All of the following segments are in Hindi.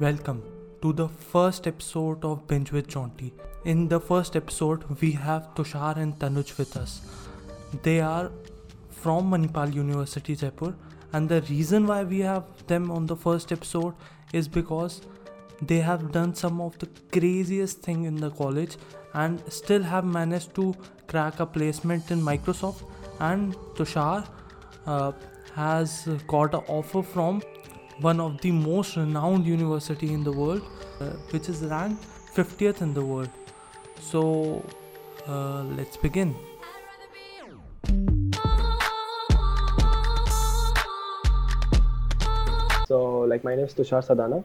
Welcome to the first episode of Binge with Jaunty. In the first episode, we have Tushar and Tanuj with us. They are from Manipal University, Jaipur, and the reason why we have them on the first episode is because they have done some of the craziest thing in the college and still have managed to crack a placement in Microsoft. And Tushar uh, has got an offer from one of the most renowned university in the world, uh, which is ranked 50th in the world. So uh, let's begin. So, like, my name is Tushar Sadana,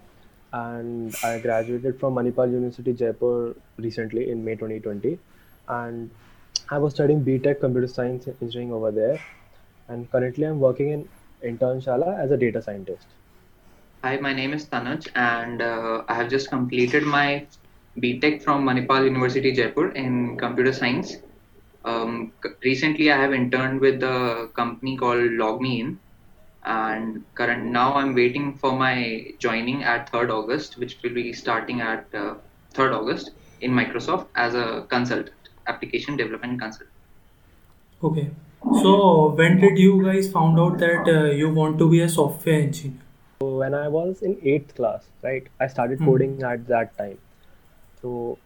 and I graduated from Manipal University, Jaipur, recently in May 2020. And I was studying BTech Computer Science Engineering over there, and currently I'm working in Internshala as a data scientist. Hi, my name is Tanuj, and uh, I have just completed my BTech from Manipal University, Jaipur, in computer science. Um, recently, I have interned with a company called LogMeIn, and current now I'm waiting for my joining at 3rd August, which will be starting at uh, 3rd August in Microsoft as a consultant, application development consultant. Okay. So when did you guys found out that uh, you want to be a software engineer? So, when I was in eighth class, right, I started Mhm. coding at that time. So,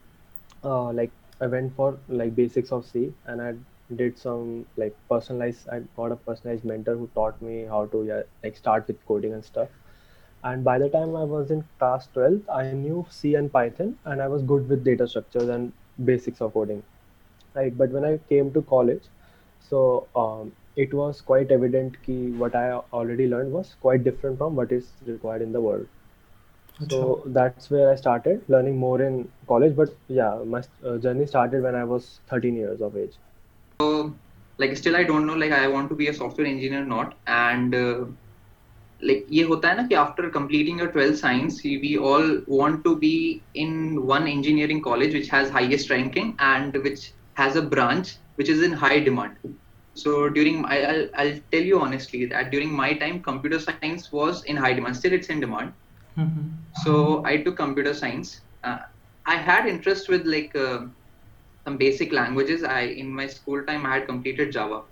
uh, like, I went for like basics of C, and I did some like personalized. I got a personalized mentor who taught me how to yeah, like start with coding and stuff. And by the time I was in class 12th, I knew C and Python, and I was good with data structures and basics of coding, right? But when I came to college, so um, it was quite evident कि what I already learned was quite different from what is required in the world. So that's where I started learning more in college. But yeah, my uh, journey started when I was 13 years of age. So, like, still I don't know, like, I want to be a software engineer or not. And uh, like ये होता है ना कि after completing your 12th science we all want to be in one engineering college which has highest ranking and which has a branch which is in high demand so during my, I'll, I'll tell you honestly that during my time computer science was in high demand still it's in demand Mhm. so I took computer science. Uh, I had interest with like uh, some basic languages. I in my school time I had completed Java,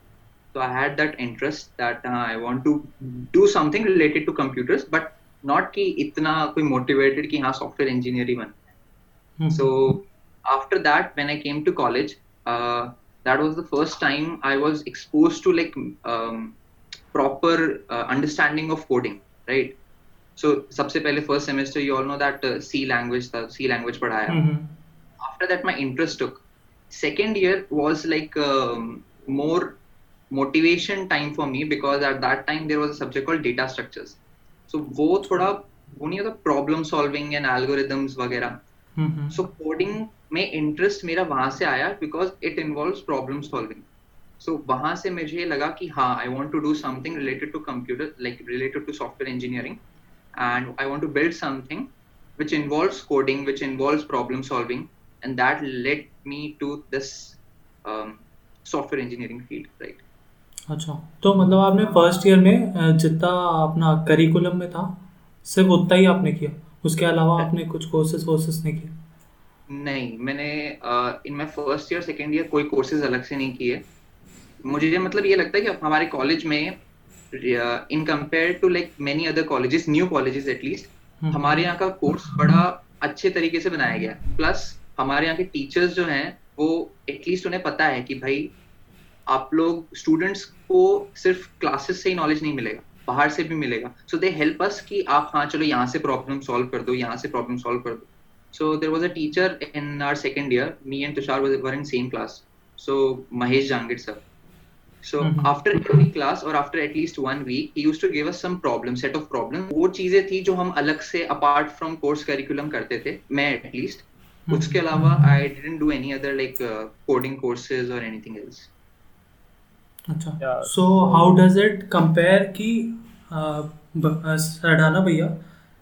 so I had that interest that uh, I want to do something related to computers, but not कि इतना कोई motivated कि हाँ software engineer ही बन Mhm. so after that when i came to college uh, that was the first time i was exposed to like um, proper uh, understanding of coding right so सबसे पहले first semester you all know that uh, c language था c language पढ़ाया Mhm. after that my interest took second year was like um, more motivation time for me because at that time there was a subject called data structures so वो थोड़ा वो नहीं होता problem solving and algorithms वगैरह Mhm. So coding में इंटरेस्ट मेरा वहाँ से आया because it involves problem solving so वहाँ से मुझे लगा कि हाँ I want to do something related to computer like related to software engineering and I want to build something which involves coding which involves problem solving and that led me to this um, software engineering field right? अच्छा तो मतलब आपने फ़र्स्ट ईयर में जितना अपना करिकुलम में था सिर्फ़ उतना ही आपने किया? उसके अलावा आपने कुछ कोर्सेज वोर्सेस नहीं किए? नहीं मैंने in first year second year कोई कोर्सेज अलग से नहीं किए। मुझे मतलब ये लगता है कि हमारे कॉलेज में in compare to like many other colleges new colleges at least. हमारे यहाँ का कोर्स बड़ा अच्छे तरीके से बनाया गया। प्लस हमारे यहाँ के टीचर्स जो हैं वो एटलीस्ट उन्हें पता है कि भाई आप लोग स्टूडेंट्स को सिर्फ़ क्लासेस से ही नॉलेज नहीं मिलेगा बाहर से भी मिलेगा। सो दे हेल्प अस कि आप हाँ चलो यहाँ से प्रॉब्लम सॉल्व कर दो यहाँ से प्रॉब्लम सॉल्व कर दो। So there was a teacher in our second year. Me and Tushar was, were in same class. So Mahesh Jangid sir. So Mhm. after every class or after at least one week, he used to give us some problem, set of problems. वो चीज़ें थी जो हम अलग से apart from course curriculum करते थे. मैं at least. हम्म। उसके अलावा I didn't do any other like uh, coding courses or anything else. अच्छा Yeah. So how does it compare कि अ, अ, सडाना भैया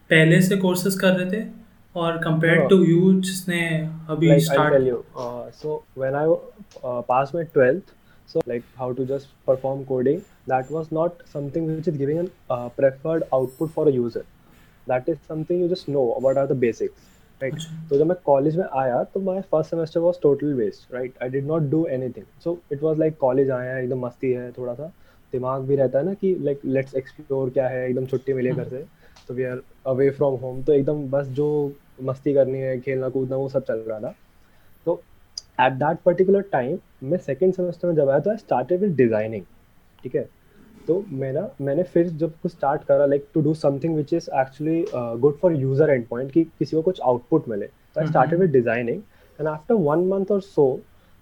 पहले से कोर्सेज कर रहे थे और कंपेयर No. टू यू जिसने अभी like I'll start tell you. Uh, so when I uh, passed my 12th, so like how to just perform coding, that was not something which is giving a uh, preferred output for a user. That is something you just know what are the basics right तो जब मैं कॉलेज में आया तो my first semester was total waste right I did not do anything so it was like college आया एकदम मस्ती है थोड़ा सा दिमाग भी रहता है ना कि लाइक लेट्स एक्सप्लोर क्या है एकदम छुट्टी मिले घर से तो we are away from home तो एकदम बस जो मस्ती करनी है खेलना कूदना वो सब चल रहा था। तो एट दैट पर्टिकुलर टाइम मैं सेकेंड सेमेस्टर में जब आया तो आई स्टार्टेड विद डिज़ाइनिंग ठीक है? तो मेरा मैंने फिर जब कुछ स्टार्ट करा like to do something which is actually good for user and point कि किसी को कुछ आउटपुट मिले। तो I started with designing and after one month और so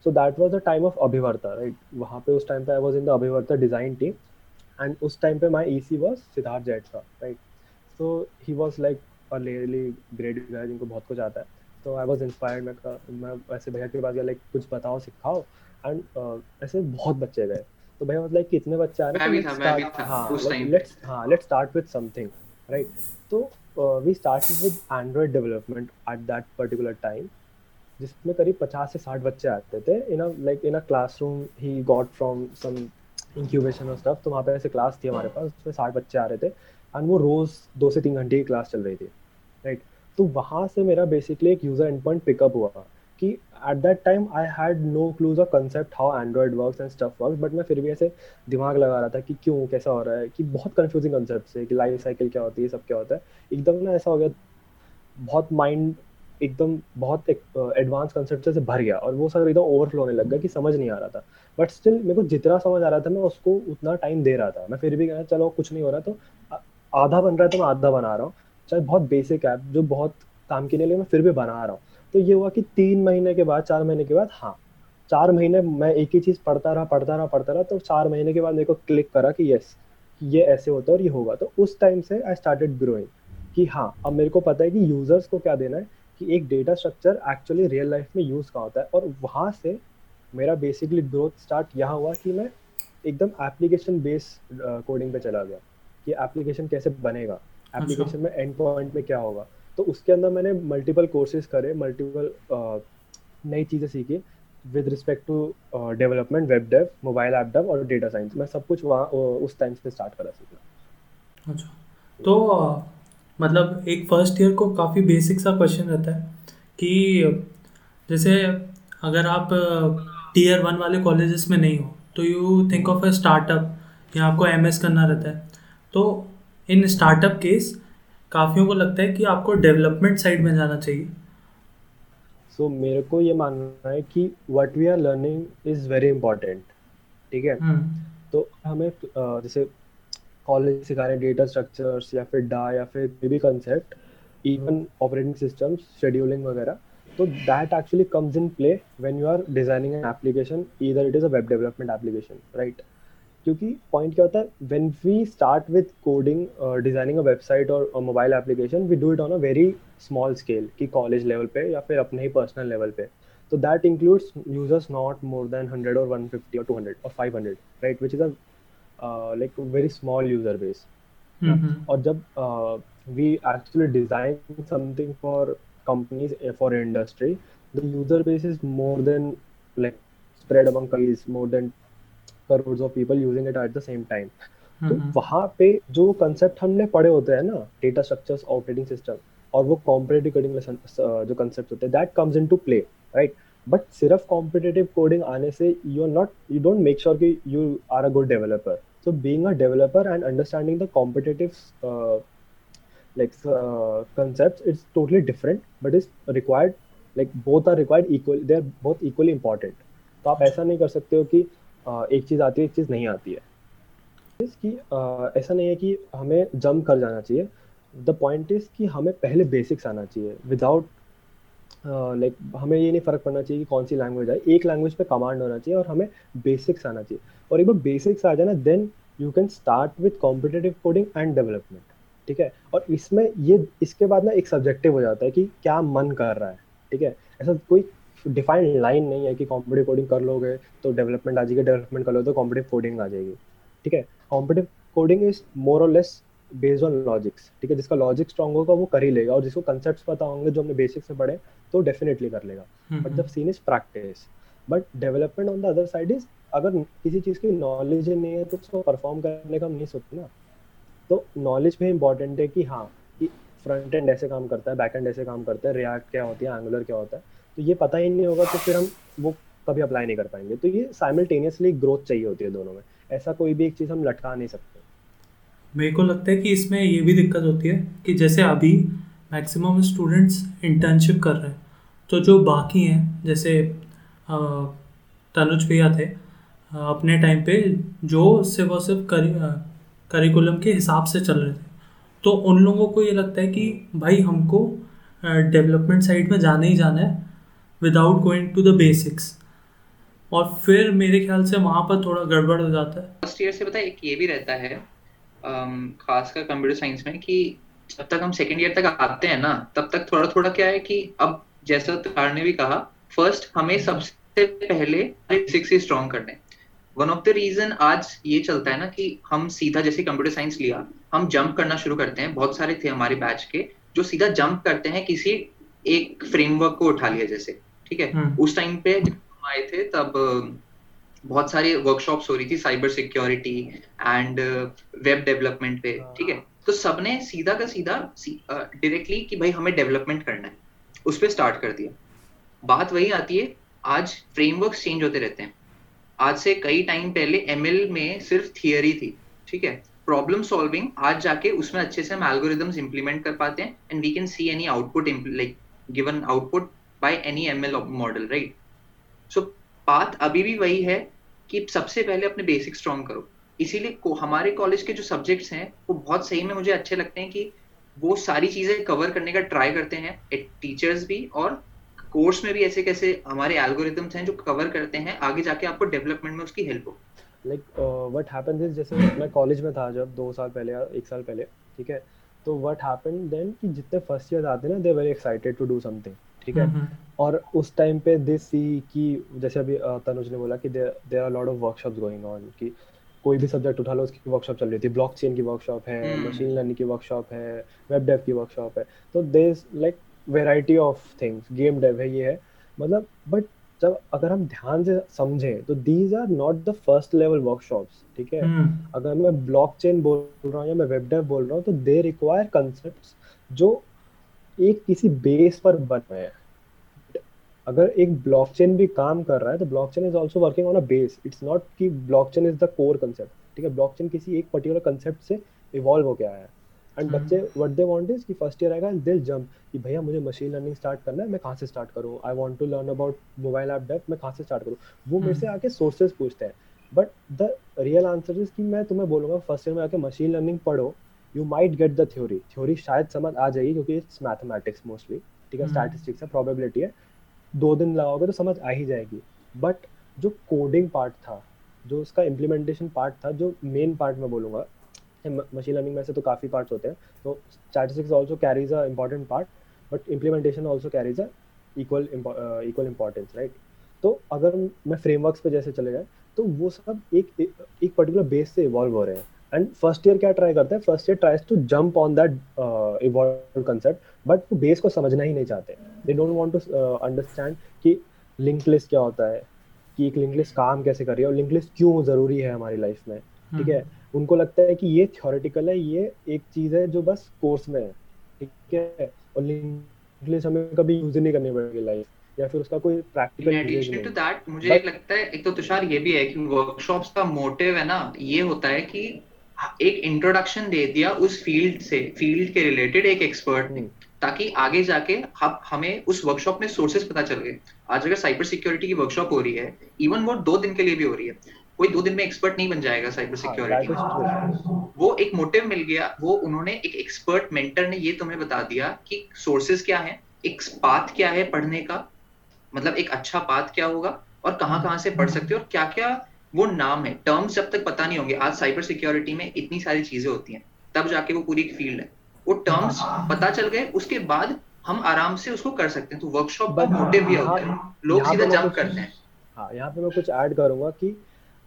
so that was the time of Abhivarta right वहाँ पे उस टाइम पे I was in the Abhivarta design team and उस टाइम पे my C was Siddharth Jethsa right so he was like a really great guy जिनको बहुत कुछ आता है। तो आई वाज इंस्पायर्ड मैं मैं ऐसे भैया के पास गया लाइक कुछ बताओ सिखाओ। एंड uh, ऐसे बहुत बच्चे गए। तो भैया मतलब लाइक कितने बच्चे आ रहे हैं लेट्स हाँ let's start with something right तो we started with Android development at that particular time जिसमें करीब पचास से साठ बच्चे आते थे। In like in a classroom he got from some incubation और स्टफ़ तो वहाँ पे ऐसे क्लास थी हमारे पास उसमें साठ बच्चे आ रहे थे। एंड वो रोज़ दो से तीन घंटे की क्लास चल रही थी राइट तो वहाँ से मेरा बेसिकली एक यूज़र एंड पॉइंट पिकअप हुआ कि at that time I had no clues of concept how Android works and stuff works but मैं फिर भी ऐसे दिमाग लगा रहा था कि क्यों, कैसा हो रहा है, कि बहुत कंफ्यूजिंग कंसेप्ट है कि लाइफ साइकिल क्या होती है, सब क्या होता है। एकदम ना ऐसा हो गया, बहुत माइंड एकदम बहुत एडवांस कंसेप्ट से भर गया और वो सब एकदम ओवरफ्लो होने लग गया कि समझ नहीं आ रहा था। बट स्टिल मेरे को जितना समझ आ रहा था, मैं उसको उतना टाइम दे रहा था। मैं फिर भी कहना चलो कुछ नहीं हो रहा तो आधा बन रहा है तो मैं आधा बना रहा हूँ। चाहे बहुत बेसिक ऐप जो बहुत काम के लिए, मैं फिर भी बना रहा हूँ। तो ये हुआ कि तीन महीने के बाद, चार महीने के बाद हाँ चार महीने मैं एक ही चीज़ पढ़ता रहा पढ़ता रहा पढ़ता रहा तो चार महीने के बाद मेरे को क्लिक करा कि यस ये ऐसे होता है और ये होगा। तो उस टाइम से आई स्टार्टेड ग्रोइंग कि हाँ अब मेरे को पता है कि यूज़र्स को क्या देना है कि एक data structure actually real life में यूज़ कहाँ होता है और वहाँ से मेरा बेसिकली ग्रोथ स्टार्ट यहाँ हुआ कि मैं एकदम एप्लीकेशन बेस्ड कोडिंग पे चला गया। कि एप्लीकेशन कैसे बनेगा? एप्लीकेशन अच्छा। में एंड पॉइंट में क्या होगा? तो उसके अंदर मैंने मल्टीपल कोर्सेज करे मल्टीपल नई चीज़ें सीखी with respect to development web dev mobile app dev और डेटा साइंस मैं सब कुछ वहाँ उस टाइम से स्टार्ट करा सीखना। अच्छा। तो मतलब एक फ़र्स्ट ईयर को काफ़ी बेसिक सा क्वेश्चन रहता है कि जैसे अगर आप टीयर वन वाले कॉलेजेस में नहीं हो तो you think of a startup या आपको एमएस करना रहता है। तो इन स्टार्टअप केस काफ़ियों को लगता है कि आपको डेवलपमेंट साइड में जाना चाहिए। सो so, मेरे को ये मानना है कि what we are learning is very important ठीक है? हम्म। तो हमें जैसे कॉलेज सिखा रहे डेटा स्ट्रक्चर्स या फिर डा या फिर कोई भी concept even operating systems scheduling वगैरह तो that actually comes in play when you are designing an application either it is a web development application right क्योंकि पॉइंट क्या होता है when we start with coding designing a website और mobile application we do it on a very small scale कि कॉलेज लेवल पे या फिर अपने ही पर्सनल लेवल पे। तो that includes users not more than hundred और वन फिफ्टी और टू हंड्रेड और five hundred right which is a like very small user base और जब we actually design something for companies for industry the user base is more than like spread among countries more than crore of people using it at the same time तो वहाँ पे जो कंसेप्ट हमने पढ़े होते हैं ना डेटा स्ट्रक्चर्स ऑपरेटिंग सिस्टम और वो कॉम्पिटेटिव कोडिंग जो कंसेप्ट होते हैं that comes into play right but सिर्फ़ कॉम्पिटेटिव कोडिंग आने से you are not you don't make sure कि you are a good developer so being a developer and understanding the competitive uh, like uh, concepts it's totally different but is required like both are required equal they are both equally important. तो आप ऐसा नहीं कर सकते हो कि एक चीज़ आती है, एक चीज़ नहीं आती है। कि ऐसा नहीं है कि हमें जम कर जाना चाहिए। द पॉइंट इज़ कि हमें पहले बेसिक्स आना चाहिए। विदाउट लाइक हमें ये नहीं फ़र्क पड़ना चाहिए कि कौन सी लैंग्वेज है एक लैंग्वेज पे कमांड होना चाहिए और हमें बेसिक्स आना चाहिए। और एक बार बेसिक्स आ जाए ना then you can start with competitive coding and development ठीक है? और इसमें ये, इसके बाद ना एक सब्जेक्टिव हो जाता है कि क्या मन कर रहा है। ठीक है? ऐसा कोई डिफाइंड लाइन नहीं है कि कॉम्पिटिव कोडिंग कर लोगे तो डेवलपमेंट आ जाएगी डेवलपमेंट कर लो तो कॉम्पिटिव कोडिंग आ जाएगी। ठीक है? कॉम्पिटिव कोडिंग इज़ मोर और लेस बेस्ड ऑन लॉजिक्स ठीक है? जिसका लॉजिक स्ट्रॉन्ग होगा वो कर ही लेगा। और जिसको कंसेप्ट पता होंगे जो हमने बेसिक से पढ़े तो डेफिनेटली कर लेगा। But the scene is practice but development on the other side is अगर किसी चीज़ की नॉलेज नहीं है तो उसको परफॉर्म करने का हम नहीं सोचते ना। तो नॉलेज भी इंपॉर्टेंट है कि हाँ कि फ्रंट एंड ऐसे काम करता है बैक एंड ऐसे काम करता है रिएक्ट क्या होती है एंगुलर क्या होता है। तो ये पता ही नहीं होगा तो फिर हम वो कभी अप्लाई नहीं कर पाएँगे। तो ये साइमल्टेनियसली ग्रोथ चाहिए होती है दोनों में। ऐसा कोई भी एक चीज़ हम लटका नहीं सकते। मेरे को लगता है कि इसमें ये भी दिक्कत होती है कि जैसे अभी मैक्सिमम स्टूडेंट्स इंटर्नशिप कर रहे हैं तो जो बाकी हैं, जैसे तनुज भैया थे अपने टाइम पे जो सिर्फ़ और सिर्फ़ करिकुलम के हिसाब से चल रहे थे तो उन लोगों को ये लगता है कि भाई हमको डेवलपमेंट साइड में जाना ही जाना है। Without going to the basics और फिर मेरे ख्याल से वहाँ पर थोड़ा गड़बड़ हो जाता है। फ़र्स्ट ईयर से पता एक ये भी रहता है खासकर कंप्यूटर साइंस में कि जब तक हम सेकेंड ईयर तक आते हैं ना, तब तक थोड़ा थोड़ा क्या है कि अब जैसा तुषार ने भी कहा फ़र्स्ट हमें सबसे पहले बेसिक्स ही स्ट्रॉन्ग करने वन ऑफ़ द रीजन आज ये चलता है ना कि हम सीधा जैसे कंप्यूटर साइंस लिया, हम जंप करना शुरू करते हैं, बहुत सारे थे हमारे बैच के, जो सीधा जंप करते हैं किसी एक फ्रेमवर्क को उठा लिया जैसे। ठीक है? हम्म। उस टाइम पे जब हम आए थे तब बहुत सारी वर्कशॉप्स हो रही थी cyber security and web development पे ठीक है? तो सबने सीधा का सीधा डायरेक्टली कि भाई हमें डेवलपमेंट करना है। उस पर स्टार्ट कर दिया। बात वही आती है आज फ्रेमवर्क चेंज होते रहते हैं। आज से कई टाइम पहले एमएल में सिर्फ़ थियरी थी ठीक है? प्रॉब्लम सॉल्विंग आज जाके उसमें अच्छे से हम एल्गोरिदम्स इंप्लीमेंट कर पाते हैं and we can see any output like given output by any ML model right so path अभी भी वही है कि सबसे पहले अपने बेसिक स्ट्रॉन्ग करो। इसीलिए हमारे कॉलेज के जो सब्जेक्ट्स हैं, वो बहुत सही में मुझे अच्छे लगते हैं कि वो सारी चीज़ें कवर करने का ट्राई करते हैं। टीचर्स भी और कोर्स में भी ऐसे कैसे हमारे एल्गोरिथम्स हैं जो कवर करते हैं, आगे जाके आपको डेवलपमेंट में उसकी हेल्प हो। लाइक व्हाट हैपेंस इज़ जैसे मैं कॉलेज में था जब, दो साल पहले या एक साल पहले, ठीक है? तो व्हाट हैपन देन कि जितने फ़र्स्ट ईयर आते हैं ना they very excited to do something ठीक है? हम्म, हम्म। और उस टाइम पे दे सी कि जैसे अभी तनुज ने बोला कि there are lot of workshops going on कि कोई भी सब्जेक्ट उठा लो उसकी वर्कशॉप चल रही थी ब्लॉकचेन की वर्कशॉप है मशीन लर्निंग की वर्कशॉप है वेब डेव की वर्कशॉप है। तो they like variety of things game dev है ये है। मतलब बट जब अगर हम ध्यान से समझें तो these are not the first level workshops ठीक है? hmm. अगर मैं ब्लॉकचेन बोल रहा हूँ या मैं वेब डेव बोल रहा हूँ तो दे रिक्वायर कंसेप्ट जो एक किसी बेस पर बन रहे हैं। अगर एक ब्लॉकचेन भी काम कर रहा है तो blockchain is also working on a base it's not कि blockchain is the core concept ठीक है ब्लॉकचेन किसी एक पर्टिकुलर कंसेप्ट से इवॉल्व हो गया है। And hmm. बच्चे व्हाट दे वांट इज़ कि फ़र्स्ट ईयर आएगा दिल जंप कि भैया मुझे मशीन लर्निंग स्टार्ट करना है मैं कहाँ से स्टार्ट करूँ? I want to learn about mobile app dev मैं कहाँ से स्टार्ट करूँ? वो मेरे से हम्म। आके सोर्सेज पूछते हैं। But the real answer is कि मैं तुम्हें बोलूँगा फ़र्स्ट ईयर में आके मशीन लर्निंग पढ़ो। You might get the theory theory शायद समझ आ जाएगी क्योंकि इट्स मैथमेटिक्स मोस्टली ठीक है? स्टैटिस्टिक्स। है प्रोबेबिलिटी है। दो दिन लगाओगे तो समझ आ ही जाएगी। बट जो कोडिंग पार्ट था जो उसका इम्प्लीमेंटेशन पार्ट था जो मेन पार्ट मैं बोलूँगा मशीन लर्निंग में से तो काफ़ी पार्ट्स होते हैं। तो statistics also carries a important part but implementation also carries a equal equal importance right तो अगर मैं फ्रेमवर्क्स पे जैसे चले जाए तो वो सब एक एक पर्टिकुलर बेस से इवॉल्व हो रहे हैं। एंड फ़र्स्ट ईयर क्या ट्राई करते हैं? First year tries to jump on that evolve concept but वो बेस को समझना ही नहीं चाहते। They don't want to understand कि लिंक लिस्ट क्या होता है कि एक लिंक लिस्ट काम कैसे कर रही है और लिंक लिस्ट क्यों ज़रूरी है हमारी लाइफ में ठीक है? हम्म। उनको लगता है कि ये थ्योरेटिकल है ये एक चीज़ है जो बस कोर्स में है ठीक है? और लिंक लिस्ट हमें कभी यूज़ नहीं करनी पड़ेगी लाइफ या फिर उसका कोई प्रैक्टिकल टू दैट मुझे एक लगता है एक तो तुषार ये भी है कि वर्कशॉप्स का मोटिव है ना ये होता है कि एक इंट्रोडक्शन दे दिया उस फ़ील्ड से फ़ील्ड के रिलेटेड एक एक्सपर्ट ने हम्म। ताकि आगे जाके हम हमें उस वर्कशॉप में सोर्सेज पता चल गए। आज अगर साइबर सिक्योरिटी की वर्कशॉप हो रही है इवन वो दो दिन के लिए भी हो रही है कोई दो दिन में एक्सपर्ट नहीं बन जाएगा साइबर सिक्योरिटी में वो एक मोटिव मिल गया वो उन्होंने एक एक्सपर्ट मेंटर ने ये तुम्हें बता दिया कि सोर्सेज क्या है एक पाथ क्या है पढ़ने का मतलब एक अच्छा पाथ क्या होगा और कहाँ कहाँ से पढ़ सकते हो और क्या क्या वो नाम है। टर्म्स जब तक पता नहीं होंगे आज साइबर सिक्योरिटी में इतनी सारी चीज़ें होती हैं तब जाके वो पूरी एक फ़ील्ड है। वो टर्म्स पता चल गए उसके बाद हम आराम से उसको कर सकते हैं। तो वर्कशॉप का मोटिव भी होता है लोग सीधा जंप करते हैं। हाँ यहाँ पे मैं कुछ ऐड करूँगा कि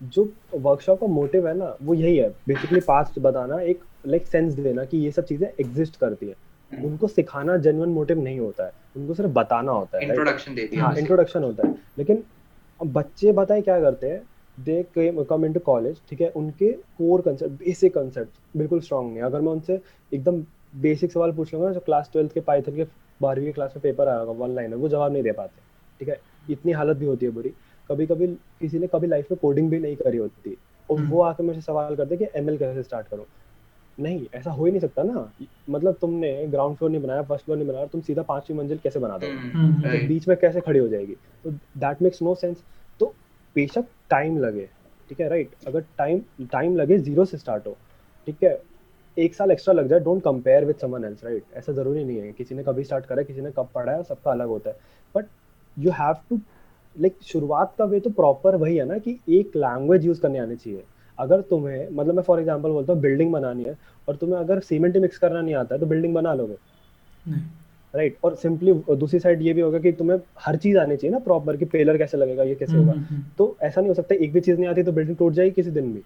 जो वर्कशॉप का मोटिव है ना वो यही है। बेसिकली पास्ट बताना एक लाइक सेंस देना कि ये सब चीज़ें एग्जिस्ट करती है। हम्म। उनको सिखाना जेन्युइन मोटिव नहीं होता है। उनको सिर्फ़ बताना होता है इंट्रोडक्शन दे दिया हाँ इंट्रोडक्शन होता है। लेकिन बच्चे बताए क्या करते हैं? दे कम इनटू कॉलेज ठीक है? उनके कोर कंसेप्ट बेसिक कंसेप्ट बिल्कुल स्ट्रांग नहीं अगर मैं उनसे एकदम बेसिक सवाल पूछ लूँगा जो क्लास ट्वेल्थ के पाइथन के बारहवीं क्लास में पेपर आया होगा वन लाइन वो जवाब नहीं दे पाते ठीक है? इतनी हालत भी होती है बुरी। कभी कभी किसी ने कभी लाइफ में कोडिंग भी नहीं करी होती और हम्म। वो आके मुझे सवाल करते कि एमएल कैसे स्टार्ट करो? नहीं ऐसा हो ही नहीं सकता ना। मतलब तुमने ग्राउंड फ्लोर नहीं बनाया फ़र्स्ट फ्लोर नहीं बनाया तुम सीधा पांचवी मंजिल कैसे बना दो हम्म, तो बीच में कैसे खड़ी हो जाएगी? तो दैट मेक्स नो सेंस बेशक टाइम लगे, ठीक है राइट अगर टाइम टाइम लगे ज़ीरो से स्टार्ट हो, ठीक है? एक साल एक्स्ट्रा लग जाए don't compare with someone else right ऐसा ज़रूरी नहीं है किसी ने कभी स्टार्ट करा किसी ने कब पढ़ा है, सबका अलग होता है। But you have to like शुरुआत का वे तो प्रॉपर वही है ना कि एक लैंग्वेज यूज़ करने आनी चाहिए। अगर तुम्हें मतलब मैं फॉर एग्ज़ाम्पल बोलता हूँ बिल्डिंग बनानी है, और तुम्हें अगर सीमेंट मिक्स करना नहीं आता है तो बिल्डिंग बना लोगे। Right right? और सिंपली दूसरी साइड ये भी होगा कि तुम्हें हर चीज़ आनी चाहिए ना प्रॉपर कि पेलर कैसे लगेगा ये कैसे होगा। हम्म, हम्म, हम्म। तो ऐसा नहीं हो सकता एक भी चीज़ नहीं आती तो बिल्डिंग टूट जाएगी किसी दिन भी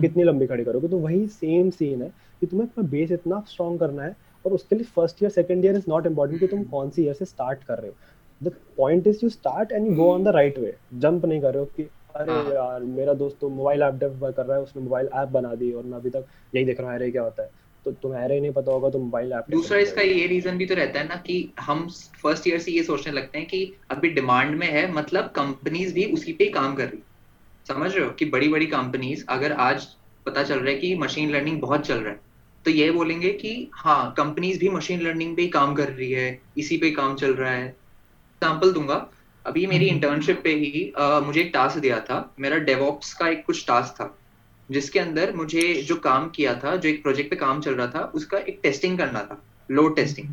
कितनी लंबी खड़ी करोगे। तो वही सेम सीन है कि तुम्हें अपना बेस इतना स्ट्रॉन्ग करना है और उसके लिए first year second year is not important कि तुम कौन सी ईयर से स्टार्ट कर रहे हो। The point is you start and you go on the right way jump नहीं कर रहे हो कि अरे हाँ। यार मेरा दोस्त तो मोबाइल ऐप डेवलप कर रहा है उसने मोबाइल ऐप बना दी और मैं अभी तक यही देख रहा हूँ क्या होता है? तो तुम्हें अरे नहीं पता होगा तो मोबाइल ऐप दूसरा इसका ये रीजन भी तो रहता है ना कि हम फ़र्स्ट ईयर से ये सोचने लगते हैं कि अभी डिमांड में है मतलब कंपनीज़ भी उसी पे काम कर रही समझ रहे हो कि बड़ी बड़ी कंपनीज़ अगर आज पता चल रहा है कि मशीन लर्निंग बहुत चल रहा है तो ये बोलेंगे कि हाँ कंपनीज़ भी मशीन लर्निंग पे ही काम कर रही है इसी पे काम चल रहा है। एग्ज़ाम्पल दूँगा अभी मेरी इंटर्नशिप हम्म। पे ही आ, मुझे एक टास्क दिया था मेरा डेवॉप्स का एक कुछ टास्क था। जिसके अंदर मुझे जो काम किया था, जो एक प्रोजेक्ट पे काम चल रहा था, उसका एक टेस्टिंग करना था लोड टेस्टिंग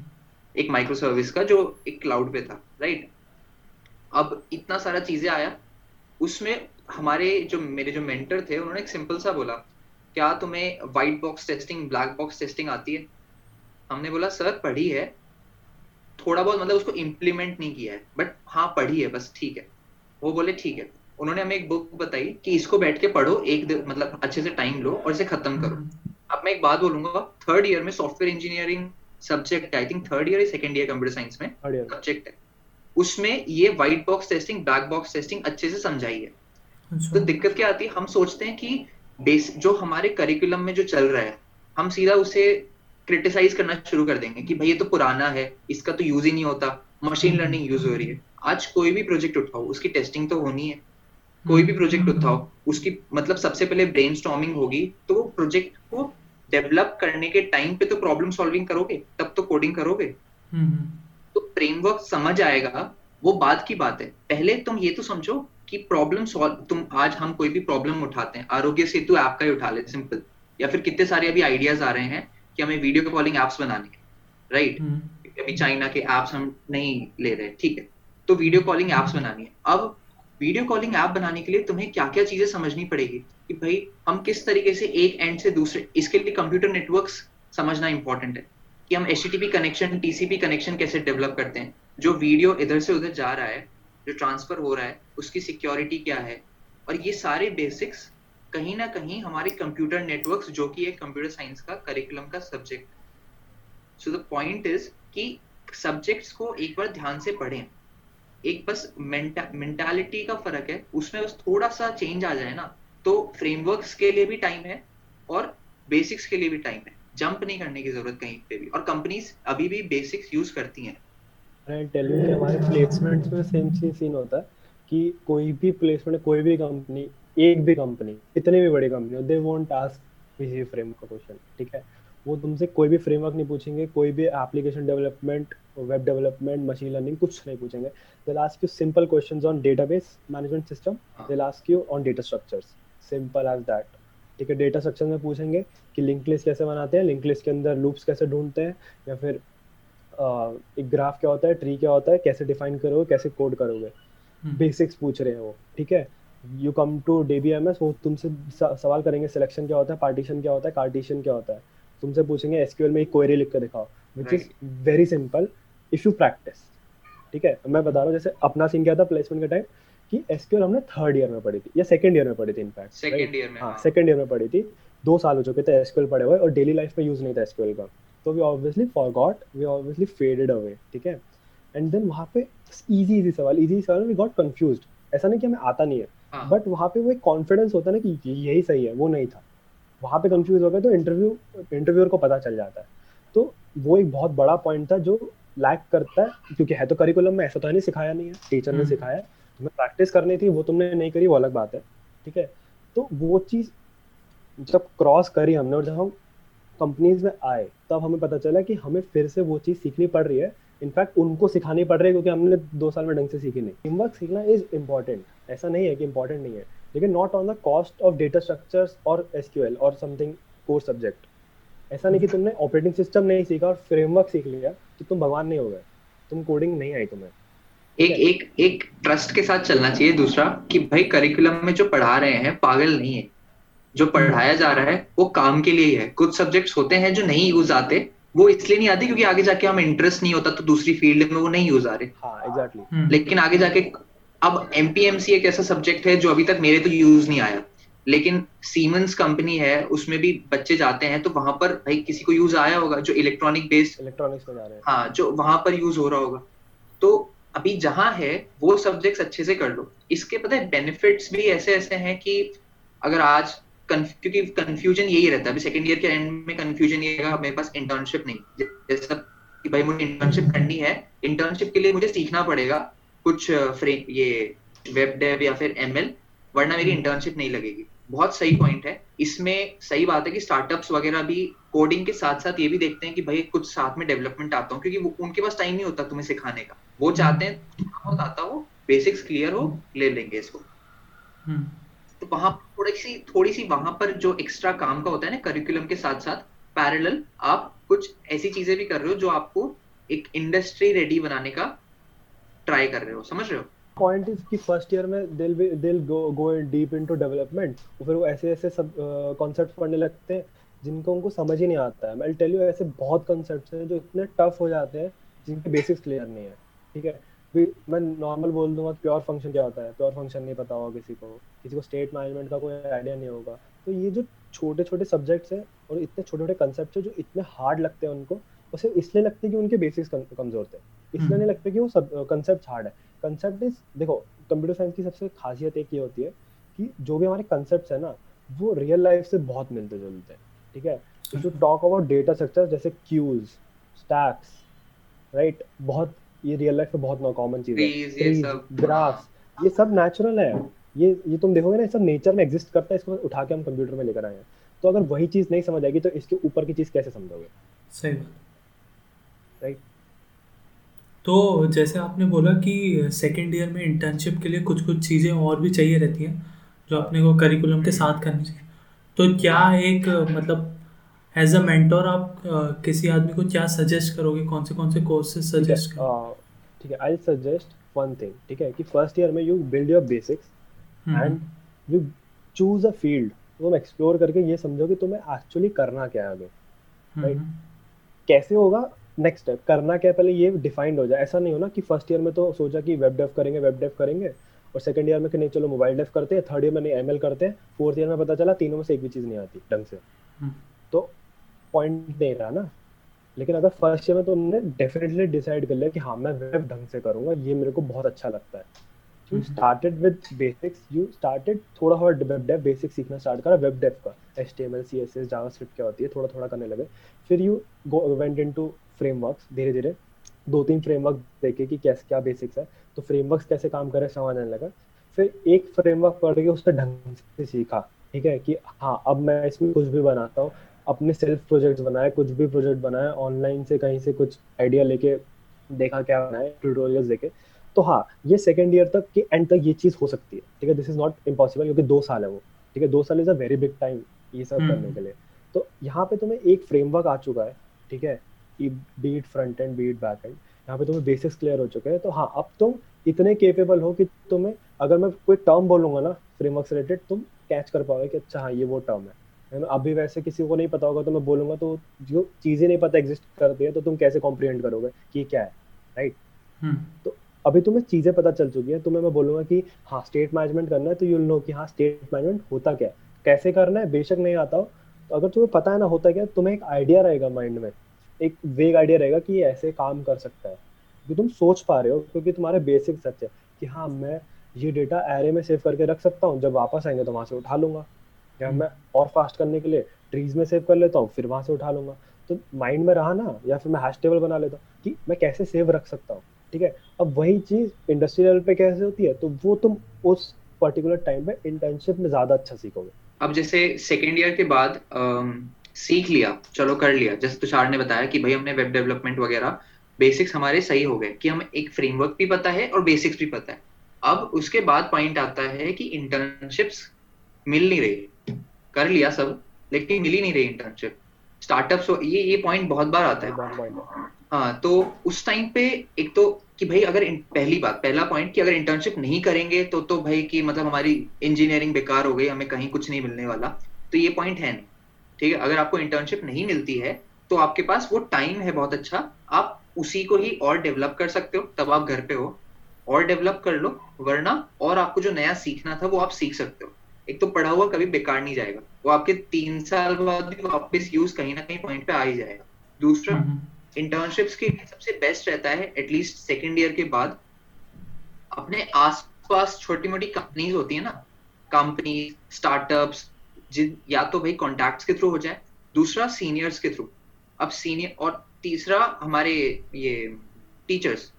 एक माइक्रो सर्विस का जो एक क्लाउड पे था राइट अब इतना सारा चीज़ें आया, उसमें हमारे जो, मेरे जो मेंटर थे, उन्होंने एक सिंपल सा बोला, क्या तुम्हें white box testing black box testing आती है? हमने बोला, सर, पढ़ी है, थोड़ा बहुत मतलब उसको इम्प्लीमेंट नहीं किया है बट हाँ पढ़ी है, बस ठीक है। वो बोले, ठीक है। उन्होंने हमें एक बुक बताई कि इसको बैठ के पढ़ो एक मतलब अच्छे से टाइम लो और इसे खत्म करो। अब मैं एक बात बोलूँगा थर्ड ईयर में software engineering subject I think third year second year computer science में सब्जेक्ट है। उसमें ये white box testing black box testing अच्छे से समझाई है। अच्छा। तो दिक्कत क्या आती है? हम सोचते हैं कि बेस जो हमारे करिकुलम में जो चल रहा है हम सीधा उसे क्रिटिसाइज करना शुरू कर देंगे कि भाई ये तो पुराना है इसका तो यूज़ ही नहीं होता मशीन लर्निंग यूज़ हो रही है। आज कोई भी प्रोजेक्ट उठाओ उसकी टेस्टिंग तो होनी है। कोई भी प्रोजेक्ट उठाओ उसकी मतलब सबसे पहले ब्रेन होगी तो प्रोजेक्ट को डेवलप करने के टाइम पे तो प्रॉब्लम सॉल्विंग करोगे तब तो कोडिंग करोगे। तो फ्रेमवर्क समझ आएगा वो बाद की बात है। पहले तुम ये तो समझो कि प्रॉब्लम सॉल्व तुम आज हम कोई भी प्रॉब्लम उठाते हैं आरोग्य सेतु ऐप का ही उठा ले सिंपल या फिर कितने सारे अभी आइडियाज़ आ रहे हैं कि हमें वीडियो कॉलिंग एप्स बनाने राइट हम्म। अभी चाइना के एप्स हम नहीं ले रहे ठीक है। तो वीडियो कॉलिंग एप्स बनानी है। अब वीडियो कॉलिंग ऐप बनाने के लिए तुम्हें क्या क्या चीज़ें समझनी पड़ेगी? कि भाई, हम किस तरीके से एक एंड से दूसरे, इसके लिए कंप्यूटर नेटवर्क्स समझना इंपॉर्टेंट है। कि हम एच कनेक्शन टीसीपी कनेक्शन कैसे डेवलप करते हैं? जो वीडियो इधर से उधर जा रहा है, जो ट्रांसफ़र हो रहा है, उसकी सिक्योरिटी क्या है? और ये सारे बेसिक्स कहीं ना कहीं हमारे कंप्यूटर नेटवर्क्स जो कि एक कंप्यूटर साइंस का करिकुलम का subject so the point is कि सब्जेक्ट्स को एक बार ध्यान से पढ़ें। एक बस मेंटालिटी का फ़र्क है, उसमें बस थोड़ा सा चेंज आ जाए ना तो फ्रेमवर्क्स के लिए भी टाइम है और बेसिक्स के लिए भी टाइम है। जंप नहीं करने की ज़रूरत कहीं पे भी। और कंपनीज़ अभी भी बेसिक्स यूज़ करती हैं। आई टेल कि हमारे प्लेसमेंट्स में सेम चीज़ सीन होता है कि कोई भी प्लेसमेंट कोई भी कंपनी एक भी कंपनी इतनी भी बड़ी कंपनी दे वोंट आस्क किसी फ्रेम का क्वेश्चन ठीक है? वो तुमसे कोई भी फ्रेमवर्क नहीं पूछेंगे कोई भी application development web development machine learning कुछ नहीं पूछेंगे। They ask you simple questions on database management system they ask you on data structures simple as that ठीक है डेटा स्ट्रक्चर में पूछेंगे कि लिंक लिस्ट कैसे बनाते हैं लिंक लिस्ट के अंदर लूप्स कैसे ढूंढते हैं या फिर एक ग्राफ क्या होता है ट्री क्या होता है कैसे डिफाइन करोगे कैसे कोड करोगे? बेसिक्स हम्म। पूछ रहे हैं वो ठीक है? You come to D B M S वो तुमसे सवाल करेंगे सिलेक्शन क्या होता है पार्टीशन क्या होता है कार्टिशन क्या होता है। तुमसे पूछेंगे एसक्यूएल में एक क्वेरी लिख कर दिखाओ which is very simple if you practice ठीक है? मैं बता रहा हूँ जैसे अपना सीन क्या था प्लेसमेंट के टाइम कि एसक्यूएल हमने थर्ड ईयर में पढ़ी थी या सेकंड ईयर में पढ़ी थी इनफैक्ट सेकंड ईयर में हाँ सेकंड ईयर में पढ़ी थी दो साल हो चुके थे एसक्यूएल पढ़े हुए और डेली लाइफ में यूज़ नहीं था एसक्यूएल का। तो we obviously forgot we obviously faded away ठीक है? एंड देन वहाँ पे इजी इजी सवाल इजी सवाल वी गॉट कंफ्यूज ऐसा नहीं कि हमें आता नहीं है बट हाँ. वहाँ पे वो एक कॉन्फिडेंस होता है ना कि यही सही है वो नहीं था। वहाँ पे कंफ्यूज हो गए तो इंटरव्यू इंटरव्यूअर को पता चल जाता है। तो वो एक बहुत बड़ा पॉइंट था जो लैक करता है क्योंकि है तो करिकुलम में ऐसा तो है नहीं सिखाया नहीं है। टीचर ने हम्म। सिखाया तुम्हें प्रैक्टिस करनी थी वो तुमने नहीं करी वो अलग बात है। ठीक है? तो वो चीज़ जब क्रॉस करी हमने और जब हम कंपनीज़ में आए तब हमें पता चला कि हमें फिर से वो चीज़ सीखनी पड़ रही है। इनफैक्ट उनको सिखानी पड़ रही है क्योंकि हमने दो साल में ढंग से सीखी नहीं। टीमवर्क सीखना इज़ इंपॉर्टेंट ऐसा नहीं है कि इंपॉर्टेंट नहीं है। लेकिन not on the cost of data structures और एसक्यूएल और समथिंग कोर सब्जेक्ट ऐसा नहीं कि तुमने ऑपरेटिंग सिस्टम नहीं सीखा और फ्रेमवर्क सीख लिया तो तुम भगवान नहीं हो गए। तुम कोडिंग नहीं आई तुम्हें। एक एक एक ट्रस्ट के साथ चलना चाहिए दूसरा कि भाई करिकुलम में जो पढ़ा रहे हैं पागल नहीं है। जो पढ़ाया जा रहा है वो काम के लिए ही है। कुछ सब्जेक्ट्स होते हैं जो नहीं यूज़ आते वो इसलिए नहीं आते क्योंकि आगे जाके हम इंटरेस्ट नहीं होता तो दूसरी फ़ील्ड में वो नहीं यूज़ आ रहे। हाँ एग्जैक्टली हम्म, लेकिन आगे जाके अब एमपीएमसी एक ऐसा सब्जेक्ट है जो अभी तक मेरे तो यूज़ नहीं आया। लेकिन सीमेंस कंपनी है उसमें भी बच्चे जाते हैं तो वहाँ पर भाई किसी को यूज़ आया होगा जो इलेक्ट्रॉनिक बेस्ड इलेक्ट्रॉनिक्स में जा रहे हैं। हाँ जो वहाँ पर यूज़ हो रहा होगा। तो अभी जहाँ है वो सब्जेक्ट्स अच्छे से कर लो। इसके पता है बेनिफिट्स भी ऐसे ऐसे हैं कि अगर आज क्योंकि कंफ्यूजन यही रहता है। अभी सेकंड ईयर के एंड में कंफ्यूजन ये रहेगा मेरे पास इंटर्नशिप नहीं। जैसा कि भाई मुझे इंटर्नशिप करनी है इंटर्नशिप के लिए मुझे सीखना पड़ेगा। कुछ फ्रेम ये वेब डेव या फिर एमएल वरना मेरी इंटर्नशिप नहीं लगेगी। बहुत सही पॉइंट है। इसमें सही बात है कि स्टार्टअप्स वगैरह भी कोडिंग के साथ साथ ये भी देखते हैं कि भाई कुछ साथ में डेवलपमेंट आता हो क्योंकि वो, उनके पास टाइम नहीं होता तुम्हें सिखाने का। वो चाहते हैं थोड़ा बहुत आता हो बेसिक्स क्लियर हो ले लेंगे इसको। हम्म, तो वहाँ थोड़ी सी थोड़ी सी वहाँ पर जो एक्स्ट्रा काम का होता है ना करिकुलम के साथ साथ पैरेलल आप कुछ ऐसी चीज़ें भी कर रहे हो जो आपको एक इंडस्ट्री रेडी बनाने का ट्राई कर रहे हो, समझ रहे हो? पॉइंट इज़ कि फ़र्स्ट ईयर में they'll they'll go go deep into development फिर वो ऐसे ऐसे सब कॉन्सेप्ट पढ़ने लगते हैं, जिनको उनको समझ ही नहीं आता है। मैं टेल यू ऐसे बहुत कॉन्सेप्ट्स हैं जो इतने टफ हो जाते हैं, जिनके बेसिक्स क्लियर नहीं है, ठीक है? मैं नॉर्मल बोल दूँगा प्योर फ़ंक्शन क्या होता है? प्योर फ़ंक्शन नहीं पता होगा किसी को किसी को स्टेट मैनेजमेंट का कोई आइडिया नहीं होगा। तो ये जो छोटे छोटे सब्जेक्ट्स हैं और इतने छोटे छोटे कंसेप्ट हैं जो इतने हार्ड लगते हैं उनको वो सिर्फ़ इसलिए लगते हैं कि उनके बेसिक्स कमज़ोर थे। इसलिए हम्म। नहीं लगते कि वो सब कंसेप्ट हार्ड है। कंसेप्ट इज़ देखो कंप्यूटर साइंस की सबसे खासियत एक ये होती है कि जो भी हमारे कंसेप्ट है ना वो रियल लाइफ से बहुत मिलते जुलते हैं ठीक है? तो टॉक अबाउट डेटा स्ट्रक्चर जैसे क्यूज स्टैक्स राइट बहुत ये रियल लाइफ में बहुत कॉमन चीज़ है। ये सब। ग्राफ्स ये सब नेचुरल है। ये ये तुम देखोगे ना ये सब नेचर में एग्जिस्ट करता है इसको उठा के हम कंप्यूटर में लेकर आए हैं। तो अगर वही चीज़ नहीं समझ आएगी तो इसके ऊपर की चीज़ कैसे समझोगे? सही बात। राइट तो जैसे आपने बोला कि सेकेंड ईयर में इंटर्नशिप के लिए कुछ कुछ चीज़ें और भी चाहिए रहती हैं जो अपने को करिकुलम के साथ करनी चाहिए। तो क्या एक मतलब एज अ मेंटोर आप किसी आदमी को क्या सजेस्ट करोगे? कौन से कौन से कोर्सेज सजेस्ट ठीक है आई सजेस्ट वन थिंग ठीक है कि फ़र्स्ट ईयर में you build your basics hmm, and you choose a field तुम एक्सप्लोर करके ये समझो कि तुम्हें एक्चुअली करना क्या है आगे। हम्म, right. कैसे होगा? नेक्स्ट स्टेप करना क्या पहले ये डिफाइंड हो जाए। ऐसा नहीं होना कि फ़र्स्ट ईयर में तो सोचा कि वेब डेव करेंगे वेब डेव करेंगे और सेकंड ईयर में कि नहीं चलो मोबाइल डेव करते हैं थर्ड ईयर में नहीं एमएल करते हैं फोर्थ ईयर में पता चला तीनों में से एक भी चीज़ नहीं आती ढंग से। हम्म, तो पॉइंट नहीं रहा ना। लेकिन अगर फ़र्स्ट ईयर में तो हमने डेफिनेटली डिसाइड कर लिया कि हाँ मैं वेब ढंग से करूँगा ये मेरे को बहुत अच्छा लगता है। You. Started with basics you started थोड़ा थोड़ा वेब डेव बेसिक सीखना स्टार्ट करा वेब डेव का। H T M L C S S JavaScript क्या होती है थोड़ा थोड़ा करने लगे। फिर यू वेंट इनटू फ्रेमवर्क्स धीरे धीरे दो तीन फ्रेमवर्क देखे कि कैसे क्या बेसिक्स है। तो फ्रेमवर्क्स कैसे काम करे समझने लगा। फिर एक फ्रेमवर्क पढ़ के उस पर ढंग से सीखा। ठीक है कि हाँ अब मैं इसमें कुछ भी बनाता हूँ अपने सेल्फ प्रोजेक्ट्स बनाए कुछ भी प्रोजेक्ट बनाए ऑनलाइन से कहीं से कुछ आइडिया लेके देखा क्या बनाए ट्यूटोरियल्स देखे। तो हाँ ये सेकेंड ईयर तक कि एंड तक ये चीज़ हो सकती है ठीक है? दिस इज़ नॉट इम्पॉसिबल क्योंकि दो साल है वो ठीक है? दो साल is a very big time ये सब हम्म। करने के लिए। तो यहाँ पे तुम्हें एक फ्रेमवर्क आ चुका है ठीक है? Be it front end be it back end यहाँ पे तुम्हें बेसिक्स क्लियर हो चुके हैं। तो हाँ अब तुम इतने केपेबल हो कि तुम्हें अगर मैं कोई टर्म बोलूँगा ना फ्रेमवर्क से रिलेटेड तुम कैच कर पाओगे कि अच्छा हाँ ये वो टर्म है। है अभी वैसे किसी को नहीं पता होगा तो मैं बोलूँगा तो जो चीज़ें नहीं पता एग्जिस्ट करती है तो तुम कैसे कॉम्प्रिहेंड करोगे कि क्या है राइट हम्म, तो अभी तुम्हें चीज़ें पता चल चुकी है तुम्हें मैं बोलूँगा कि हाँ स्टेट मैनेजमेंट करना है तो यूल नो कि हाँ स्टेट मैनेजमेंट होता क्या है। कैसे करना है बेशक नहीं आता हो तो अगर तुम्हें पता है ना होता क्या तुम्हें एक आइडिया रहेगा माइंड में एक वेग आइडिया रहेगा कि ये ऐसे काम कर सकता है। क्योंकि तुम सोच पा रहे हो क्योंकि तुम्हारे बेसिक सच है कि हाँ मैं ये डेटा एरे में सेव करके रख सकता हूँ जब वापस आएँगे तो वहाँ से उठा लूँगा। या हम्म। मैं और फास्ट करने के लिए ट्रीज में सेव कर लेता हूँ फिर वहाँ से उठा लूँगा। तो माइंड में रहा ना या फिर मैं हैश टेबल बना लेता हूँ कि मैं कैसे सेव रख सकता हूँ। ठीक है? अब वही चीज़ इंडस्ट्री लेवल पे कैसे होती है तो वो तुम उस पर्टिकुलर टाइम पे इंटर्नशिप में ज़्यादा अच्छा सीखोगे। अब जैसे सेकेंड ईयर के बाद सीख लिया चलो कर लिया। जैसे तुषार ने बताया कि भाई हमने वेब डेवलपमेंट वगैरह बेसिक्स हमारे सही हो गए कि हमें एक फ्रेमवर्क भी पता है और बेसिक्स भी पता है। अब उसके बाद पॉइंट आता है कि इंटर्नशिप्स मिल नहीं रही। कर लिया सब लेकिन मिल ही नहीं रही इंटर्नशिप स्टार्टअप्स ये ये पॉइंट बहुत बार आता है। हाँ तो उस टाइम पे एक तो कि भाई अगर पहली बात, पहला पॉइंट कि अगर इंटर्नशिप नहीं करेंगे तो तो भाई कि मतलब हमारी इंजीनियरिंग बेकार हो गई, हमें कहीं कुछ नहीं मिलने वाला। तो ये पॉइंट है नहीं। ठीक है? अगर आपको इंटर्नशिप नहीं मिलती है तो आपके पास वो टाइम है बहुत अच्छा। आप उसी को ही और डेवलप कर सकते हो, तब आप घर पे हो। और डेवलप कर लो, वरना और आपको जो नया सीखना था, वो आप सीख सकते हो। एक तो पढ़ा हुआ कभी बेकार नहीं जाएगा। वो आपके तीन साल बाद भी वापस यूज़ कहीं ना कहीं पॉइंट पे आ ही जाएगा। दूसरा इंटर्नशिप्स के लिए सबसे बेस्ट रहता है एटलीस्ट सेकेंड ईयर के बाद। अपने आसपास छोटी मोटी कंपनीज़ होती है ना कंपनी स्टार्टअप्स जिन, या तो भाई कॉन्टैक्ट्स के थ्रू हो जाए, दूसरा सीनियर्स के थ्रू अब सीनियर और तीसरा हमारे ये टीचर्स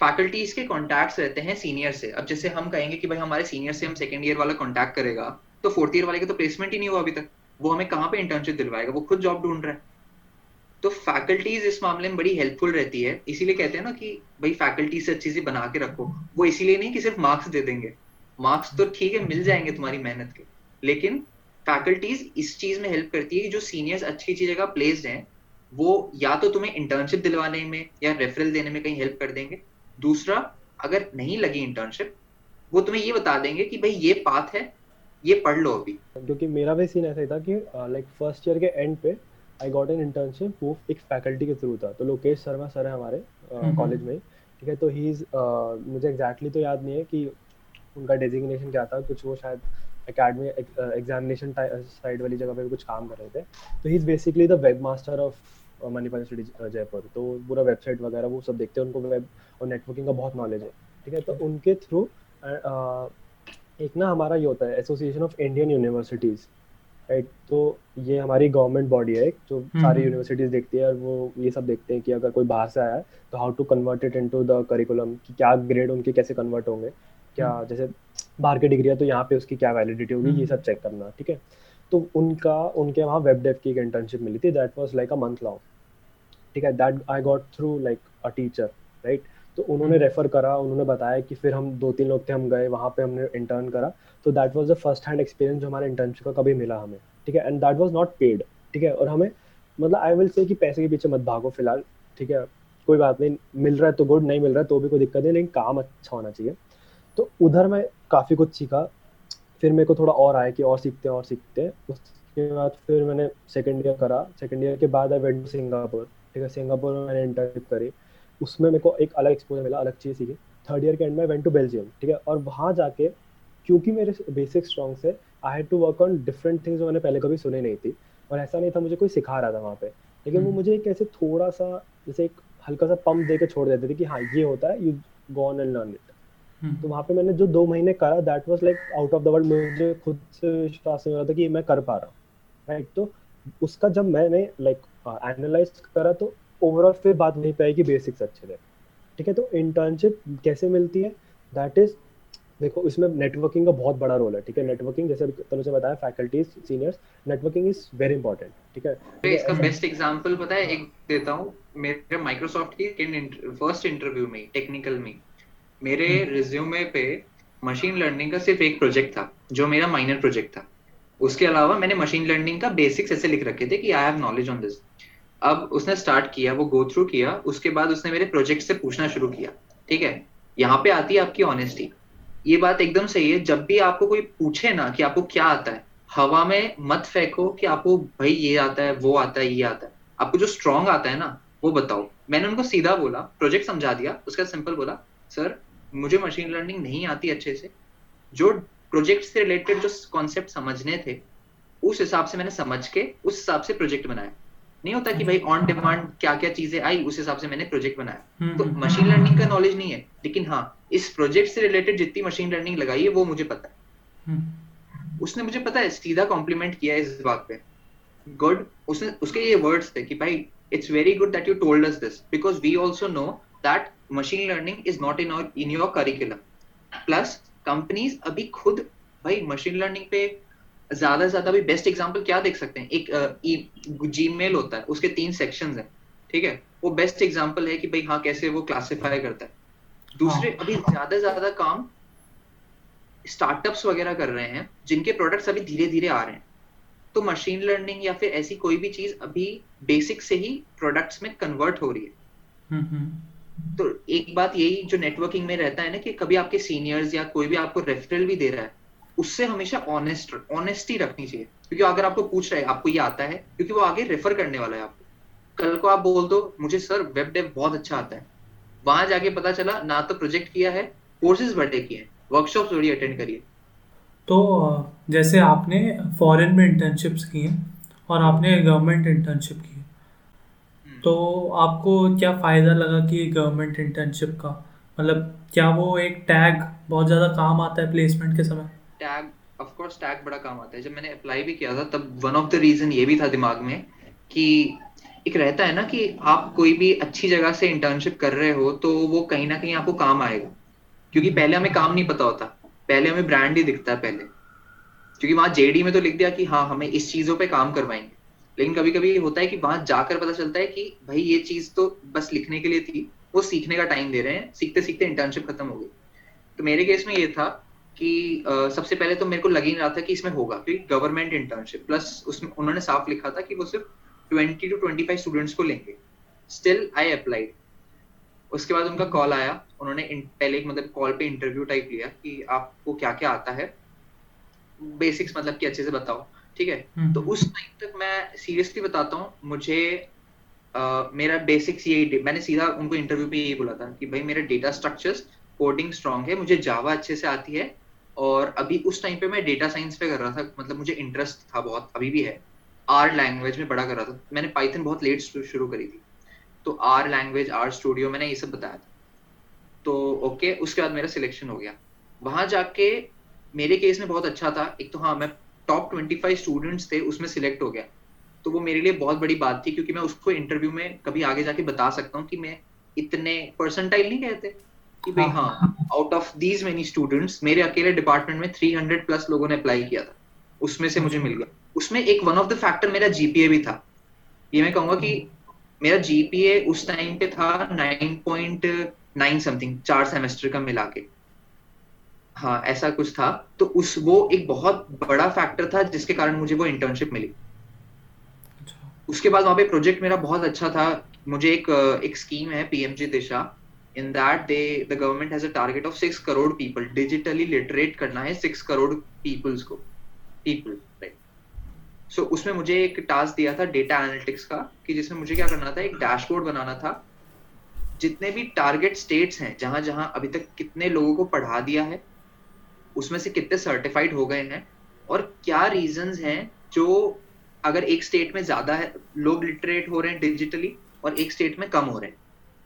फैकल्टीज के कॉन्टैक्ट्स रहते हैं सीनियर से। अब जैसे हम कहेंगे कि भाई हमारे सीनियर से हम सेकेंड ईयर वाला कॉन्टैक्ट करेगा तो फोर्थ ईयर वाले का तो प्लेसमेंट ही नहीं हुआ अभी तक। वो हमें कहाँ पे इंटर्नशिप दिलवाएगा? वो खुद जॉब ढूंढ रहा है। तो फैकल्टीज इस मामले में बड़ी हेल्पफुल रहती है। इसीलिए कहते हैं ना कि भाई फैकल्टी से अच्छी सी बना के रखो। वो इसीलिए नहीं कि सिर्फ़ मार्क्स दे देंगे। मार्क्स तो ठीक है, मिल जाएँगे तुम्हारी मेहनत के। लेकिन फैकल्टीज इस चीज़ में हेल्प करती है कि जो सीनियर्स अच्छी अच्छी जगह प्लेस्ड हैं, वो या तो तुम्हें इंटर्नशिप दिलवाने में या रेफरल देने में कहीं हेल्प कर देंगे। दूसरा, अगर नहीं लगी इंटर्नशिप वो तुम्हें ये बता देंगे कि भाई ये पाथ है, ये पढ़ लो अभी। क्योंकि मेरा भी सीन ऐसा ही था कि लाइक फ़र्स्ट ईयर के एंड पे आई गॉट एन इंटर्नशिप वो एक फैकल्टी के थ्रू था। तो लोकेश शर्मा सर है हमारे कॉलेज में ठीक है तो ही इज़ मुझे एग्जैक्टली तो याद नहीं है कि उनका डेजिग्नेशन क्या था। कुछ वो शायद एकेडमी एग्जामिनेशन साइड वाली जगह पे कुछ काम कर रहे थे। तो he is basically the web master of Manipal city Jaipur. तो पूरा वेबसाइट वगैरह वो सब देखते हैं उनको वेब और नेटवर्किंग का बहुत नॉलेज है। ठीक है तो उनके थ्रू एक ना हमारा ये होता है association of Indian universities right तो ये हमारी गवर्नमेंट बॉडी है जो हम्म, सारी यूनिवर्सिटीज हम्म। देखती है और वो ये सब देखते हैं कि अगर कोई बाहर से आया है तो how to convert it into the curriculum कि क्या ग्रेड उनके कैसे कन्वर्ट होंगे क्या हम्म। जैसे बाहर की डिग्री है तो यहाँ पे उसकी क्या वैलिडिटी होगी ये सब चेक करना ठीक है तो उनका उनके वहाँ वेब डेव की एक इंटर्नशिप मिली थी that was like a month long ठीक है that I got through like a teacher right तो उन्होंने रेफर करा, उन्होंने बताया कि फिर हम दो तीन लोग थे, हम गए, वहाँ पे हमने इंटर्न करा। तो that was the first hand experience जो हमारे इंटर्नशिप का कभी मिला हमें, ठीक है? And that was not paid ठीक है? और हमें मतलब आई विल से कि पैसे के पीछे मत भागो फ़िलहाल, ठीक है? कोई बात नहीं, मिल रहा है तो गुड नहीं मिल रहा है तो भी कोई दिक्कत नहीं, लेकिन काम अच्छा होना चाहिए। तो उधर मैं काफ़ी कुछ सीखा। फिर मेरे को थोड़ा और आया कि और सीखते हैं, और सीखते हैं। उसके बाद फिर मैंने सेकेंड ईयर करा। सेकेंड ईयर के बाद आई वेंट टू सिंगापुर ठीक है? सिंगापुर में मैंने इंटर्नशिप करी। उसमें मेरे को एक अलग एक्सपोजर मिला अलग चीज़ सीखी। थर्ड ईयर के एंड में वेंट टू बेल्जियम ठीक है? और वहाँ जाके क्योंकि मेरे बेसिक स्ट्रॉन्ग से I had to work on different things जो मैंने पहले कभी सुने नहीं थी। और ऐसा नहीं था मुझे कोई सिखा रहा था वहाँ पे। लेकिन वो हम्म। मुझे एक ऐसे थोड़ा सा जैसे एक हल्का सा पंप दे के छोड़ देते थे कि हाँ ये होता है you gone and learn it तो वहाँ पे मैंने जो दो महीने करा that was like out of the world मुझे खुद से विश्वास नहीं हो रहा था कि मैं कर पा रहा हूँ राइट तो उसका जब मैंने लाइक एनालाइज करा तो ओवरऑल फिर बात वहीं पे कि बेसिक्स अच्छे थे ठीक है तो इंटर्नशिप कैसे मिलती है? दैट इज़ देखो इसमें नेटवर्किंग का बहुत बड़ा रोल है ठीक है? नेटवर्किंग जैसे तनु से बताया faculties seniors networking is very important ठीक है? इसका बेस्ट एग्जांपल पता है एक देता हूँ मेरे माइक्रोसॉफ्ट की फ़र्स्ट इंटरव्यू में टेक्निकल में। मेरे रिज्यूमे हम्म। पे मशीन लर्निंग का सिर्फ़ एक प्रोजेक्ट था जो मेरा माइनर प्रोजेक्ट था। उसके अलावा मैंने मशीन लर्निंग का बेसिक्स ऐसे लिख रखे थे कि I have knowledge on this अब उसने स्टार्ट किया, वो गो थ्रू किया, उसके बाद उसने मेरे प्रोजेक्ट से पूछना शुरू किया, ठीक है? यहाँ पे आती है आपकी ऑनेस्टी ये बात एकदम सही है, जब भी आपको कोई पूछे ना कि आपको क्या आता है, हवा में मत फेंको कि आपको भाई ये आता है, वो आता है, ये आता है। आपको जो स्ट्रॉन्ग आता है ना, वो बताओ। मैंने उनको सीधा बोला प्रोजेक्ट समझा दिया, उसका सिंपल बोला सर मुझे मशीन लर्निंग नहीं आती अच्छे से। जो प्रोजेक्ट से रिलेटेड जो कॉन्सेप्ट समझने थे, उस हिसाब से मैंने समझ के, उस हिसाब से प्रोजेक्ट बनाया। नहीं होता कि भाई ऑन डिमांड क्या क्या चीज़ें आई उस हिसाब से मैंने प्रोजेक्ट बनाया। हम्म, तो मशीन हम्म, लर्निंग हम्म। का नॉलेज नहीं है लेकिन हाँ इस प्रोजेक्ट से रिलेटेड जितनी मशीन लर्निंग लगाई है वो मुझे पता है। उसने मुझे पता है सीधा कॉम्प्लीमेंट किया है इस बात पे। गुड उसने उसके ये वर्ड्स थे कि भाई it's very good that you told us this because we also know that machine learning is not in in your curriculum plus companies अभी खुद भाई मशीन लर्निंग पे ज़्यादा से ज़्यादा भी बेस्ट एग्ज़ाम्पल क्या देख सकते हैं? एक जीमेल होता है उसके तीन सेक्शंस हैं ठीक है? वो बेस्ट एग्ज़ाम्पल है कि भाई हाँ कैसे वो क्लासिफाई करता है। दूसरे हाँ. अभी ज़्यादा से ज़्यादा काम स्टार्टअप्स वगैरह कर रहे हैं जिनके प्रोडक्ट्स अभी धीरे धीरे आ रहे हैं। तो मशीन लर्निंग या फिर ऐसी कोई भी चीज़ अभी बेसिक से ही प्रोडक्ट्स में कन्वर्ट हो रही है। हम्म, हम्म। तो एक बात यही जो नेटवर्किंग में रहता है ना कि कभी आपके सीनियर्स या कोई भी आपको रेफरल भी दे रहा है उससे हमेशा ऑनेस्ट ऑनेस्टी रखनी चाहिए। क्योंकि अगर आपको पूछ रहे आपको ये आता है क्योंकि वो आगे रेफर करने वाला है आपको। कल को आप बोल दो मुझे सर वेब डेव बहुत अच्छा आता है। वहाँ जाके पता चला ना तो प्रोजेक्ट किया है कोर्सेज बड़े किए हैं वर्कशॉप थोड़ी अटेंड करिए तो जैसे आपने फॉरेन में इंटर्नशिप्स की हैं और आपने गवर्नमेंट इंटर्नशिप की है। तो आपको क्या फ़ायदा लगा कि गवर्नमेंट इंटर्नशिप का? मतलब क्या वो एक टैग बहुत ज़्यादा काम आता है प्लेसमेंट के समय? टैग ऑफ़ कोर्स टैग बड़ा काम आता है। जब मैंने अप्लाई भी किया था, तब वन ऑफ़ द रीजन ये भी था दिमाग में कि एक रहता है ना कि आप कोई भी अच्छी जगह से इंटर्नशिप कर रहे हो तो वो कहीं ना कहीं आपको काम आएगा। क्योंकि पहले हमें काम नहीं पता होता। पहले हमें ब्रांड ही दिखता है पहले। क्योंकि वहाँ जेडी में तो लिख दिया कि हाँ हमें इस चीज़ों पे काम करवाएँगे। लेकिन कभी कभी होता है कि वहाँ जाकर पता चलता है कि भाई, ये चीज़ तो बस लिखने के लिए थी। वो सीखने का टाइम दे रहे हैं। सीखते सीखते इंटर्नशिप खत्म हो गई। तो मेरे केस में ये था कि uh, सबसे पहले तो मेरे को लग ही नहीं रहा था कि इसमें होगा क्योंकि गवर्नमेंट इंटर्नशिप प्लस उसमें उन्होंने साफ़ लिखा था कि वो सिर्फ़ twenty two twenty five students को लेंगे। स्टिल आई अप्लाइड उसके बाद उनका कॉल आया उन्होंने पहले एक मतलब कॉल पे इंटरव्यू टाइप लिया कि आपको क्या क्या आता है। बेसिक्स मतलब कि अच्छे से बताओ ठीक है? हम्म। तो उस टाइम तक मैं सीरियसली बताता हूँ मुझे uh, मेरा बेसिक्स ये मैंने सीधा उनको इंटरव्यू पे यही बोला था कि भाई मेरे डेटा स्ट्रक्चर्स कोडिंग स्ट्रांग है मुझे जावा अच्छे से आती है और अभी उस टाइम पे मैं डेटा साइंस पे कर रहा था मतलब मुझे इंटरेस्ट था बहुत, अभी भी है। आर लैंग्वेज में बड़ा कर रहा था। मैंने पाइथन बहुत लेट शुरू करी थी। तो आर लैंग्वेज आर स्टूडियो मैंने ये सब बताया था। तो ओके उसके बाद मेरा सिलेक्शन हो गया। वहाँ जाके मेरे केस में बहुत अच्छा था। एक तो हाँ मैं टॉप ट्वेंटी फाइव स्टूडेंट्स थे, उसमें सिलेक्ट हो गया। तो वो मेरे लिए बहुत बड़ी बात थी, क्योंकि मैं उसको इंटरव्यू में कभी आगे जाके बता सकता हूँ कि मैं इतने परसेंटाइल नहीं कहते। कि भाई हाँ। Out of these many students मेरे अकेले डिपार्टमेंट में थ्री हंड्रेड प्लस लोगों ने अप्लाई किया था। उसमें से मुझे मिल गया। उसमें एक वन ऑफ़ द फैक्टर मेरा जीपीए भी था। ये मैं कहूँगा कि मेरा जीपीए उस टाइम पे था नाइन पॉइंट नाइन समथिंग चार सेमेस्टर का मिला के। हाँ ऐसा कुछ था। तो उस वो एक बहुत बड़ा फैक्टर था जिसके कारण मुझे वो इंटर्नशिप मिली। अच्छा। उसके बाद वहाँ पे प्रोजेक्ट मेरा बहुत अच्छा था। मुझे एक एक स्कीम है PMG Disha in that they the government has a target of six crore people digitally literate करना है सिक्स करोड़ पीपल्स को. राइट सो so, उसमें मुझे एक टास्क दिया था डेटा एनालिटिक्स का कि जिसमें मुझे क्या करना था एक डैशबोर्ड बनाना था। जितने भी टारगेट स्टेट्स हैं जहाँ जहाँ अभी तक कितने लोगों को पढ़ा दिया है उसमें से कितने सर्टिफाइड हो गए हैं और क्या रीजंस हैं जो अगर एक स्टेट में ज़्यादा है लोग लिटरेट हो रहे हैं डिजिटली और एक स्टेट में कम हो रहे हैं।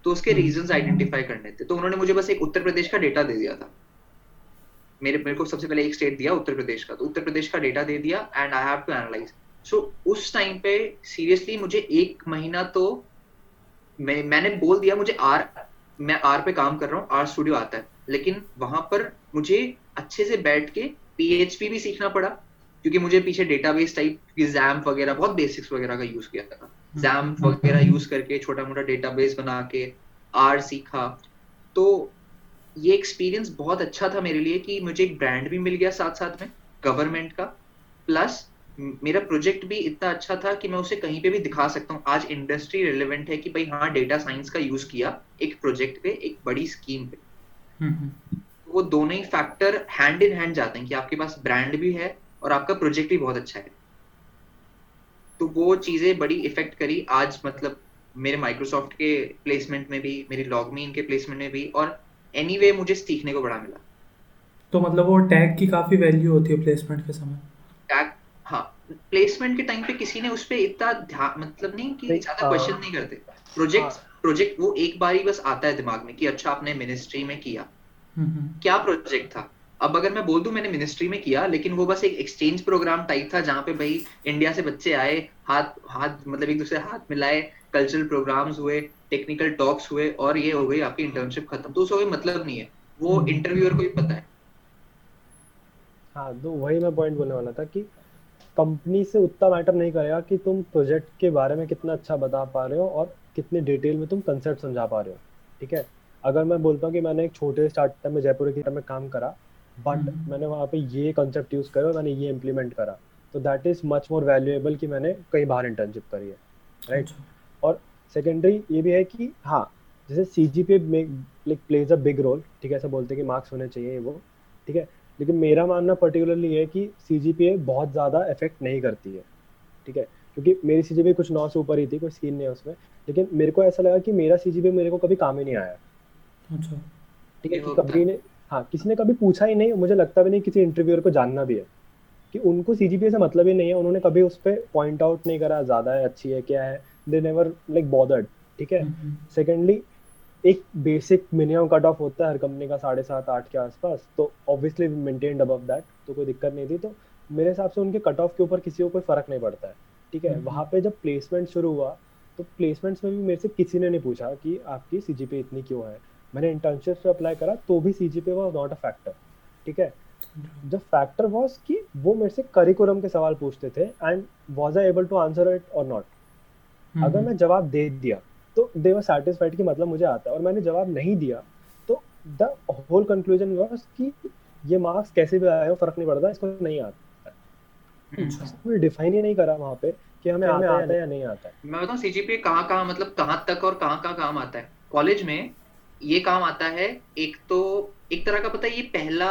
तो उसके रीजंस आइडेंटिफाई करने थे। तो उन्होंने मुझे बस एक उत्तर प्रदेश का डेटा दे दिया था। मेरे मेरे को सबसे पहले एक स्टेट दिया उत्तर प्रदेश का। तो उत्तर प्रदेश का डेटा दे दिया and I have to analyse so उस टाइम पे सीरियसली मुझे एक महीना तो मैं मैंने बोल दिया मुझे आर मैं आर पे काम कर रहा हूँ आर स्टूडियो आता है। लेकिन वहाँ पर मुझे अच्छे से बैठ के पीएचपी भी सीखना पड़ा क्योंकि मुझे पीछे डेटाबेस टाइप जैम्प वगैरह बहुत बेसिक्स वगैरह का यूज़ किया था। जैम्प हम्म। वगैरह यूज़ करके छोटा मोटा डेटाबेस बना के आर सीखा। तो ये एक्सपीरियंस बहुत अच्छा था मेरे लिए कि मुझे एक ब्रांड भी मिल गया साथ साथ में गवर्नमेंट का। प्लस मेरा प्रोजेक्ट भी इतना अच्छा था कि मैं उसे कहीं पे भी दिखा सकता हूँ। आज इंडस्ट्री रिलेवेंट है कि भाई हाँ डेटा साइंस का यूज़ किया एक प्रोजेक्ट पे एक बड़ी स्कीम पे। हम्म, हम्म। वो दोनों ही फैक्टर हैंड इन हैंड जाते हैं कि आपके पास ब्रांड भी है और आपका प्रोजेक्ट भी बहुत अच्छा है। तो वो चीज़ें बड़ी इफ़ेक्ट करी आज मतलब मेरे माइक्रोसॉफ्ट के प्लेसमेंट में भी मेरी लॉगमीन के प्लेसमेंट में भी और एनीवे anyway, मुझे सीखने को बड़ा मिला तो मतलब वो टैग की काफ़ी वैल्यू होती है प्लेसमेंट के समय टैग हाँ प्लेसमेंट के टाइम पे किसी ने उस पर इतना ध्यान मतलब नहीं कि ज़्यादा क्वेश्चन हाँ। नहीं करते प्रोजेक्ट प्रोजेक्ट हाँ। वो एक बार ही बस आता है दिमाग में कि अच्छा आपने मिनिस्ट्री में किया हम्म, हम्म। क्या प्रोजेक्ट था अब अगर मैं बोल दूँ मैंने मिनिस्ट्री में किया लेकिन वो बस एक एक्सचेंज प्रोग्राम टाइप था जहाँ पे भाई इंडिया से बच्चे आए हाथ हाथ मतलब एक दूसरे हाथ मिलाए कल्चरल प्रोग्राम्स हुए टेक्निकल टॉक्स हुए और ये हो गई आपकी इंटर्नशिप खत्म। तो उसका कोई मतलब नहीं है। वो इंटरव्यूअर हम्म। को भी पता है। हाँ तो वही मैं पॉइंट बोलने वाला था कि कंपनी से उतना मैटर नहीं करेगा कि तुम प्रोजेक्ट के बारे में कितना अच्छा बता पा रहे हो और कितने डिटेल में तुम कंसेप्ट समझा पा रहे हो। ठीक है? अगर मैं बोलता हूँ कि मैंने एक छोटे स्टार्टअप में जयपुर की में काम करा बट हम्म। मैंने वहाँ पे ये कंसेप्ट यूज़ करा मैंने ये इम्प्लीमेंट करा। तो that is much more valuable कि मैंने कहीं बाहर इंटर्नशिप करी है। Right right? अच्छा। और सेकेंडरी ये भी है कि हाँ जैसे C G P like plays a big role ठीक है ऐसा बोलते हैं कि मार्क्स होने चाहिए वो ठीक है? लेकिन मेरा मानना पर्टिकुलरली है कि सी जी पी बहुत ज़्यादा इफ़ेक्ट नहीं करती है ठीक है? क्योंकि मेरी सी जी पी कुछ नौ से ऊपर ही थी कोई सीन नहीं है उसमें। लेकिन मेरे को ऐसा लगा कि मेरा सी जी पी मेरे को कभी काम ही नहीं आया। अच्छा। ठीक है कि कभी ने हाँ किसी ने कभी पूछा ही नहीं मुझे लगता भी नहीं किसी इंटरव्यूअर को जानना भी है। कि उनको सी से मतलब ही नहीं है उन्होंने कभी उस पर पॉइंट आउट नहीं करा ज़्यादा है अच्छी है क्या है दे नेवर लाइक बॉदर्ड ठीक है? Secondly hmm, hmm. एक बेसिक मिनिमम कट ऑफ़ होता है हर कंपनी का साढ़े सात आठ के आसपास तो ऑब्वियसली मेंटेन्ड अबव दैट तो कोई दिक्कत नहीं थी तो मेरे हिसाब से उनके कट ऑफ़ के ऊपर किसी को कोई फ़र्क नहीं पड़ता है ठीक है? हम्म, वहाँ पे जब प्लेसमेंट शुरू हुआ तो प्लेसमेंट्स में भी मेरे से किसी ने नहीं पूछा कि आपकी सी इतनी क्यों है? मैंने इंटर्नशिप पे अप्लाई करा तो भी C G P was not a factor ठीक है? द फैक्टर वॉज़ कि वो मेरे से करिकुलम के सवाल पूछते थे and was I able to answer it और नॉट अगर मैं जवाब दे दिया तो दे वर सेटिस्फाइड कि मतलब मुझे आता है और मैंने जवाब नहीं दिया तो द होल कंक्लूजन वॉज़ कि ये मार्क्स कैसे भी आए हो फ़र्क नहीं पड़ता इसको नहीं आता। है डिफाइन अच्छा। ही नहीं करा वहाँ पे कि हमें आता, आता है या नहीं आता है। मैं बताऊँ सीजीपीए कहाँ कहाँ मतलब कहाँ तक और कहाँ कहाँ काम आता है? कॉलेज में ये काम आता है एक तो एक तरह का पता है ये पहला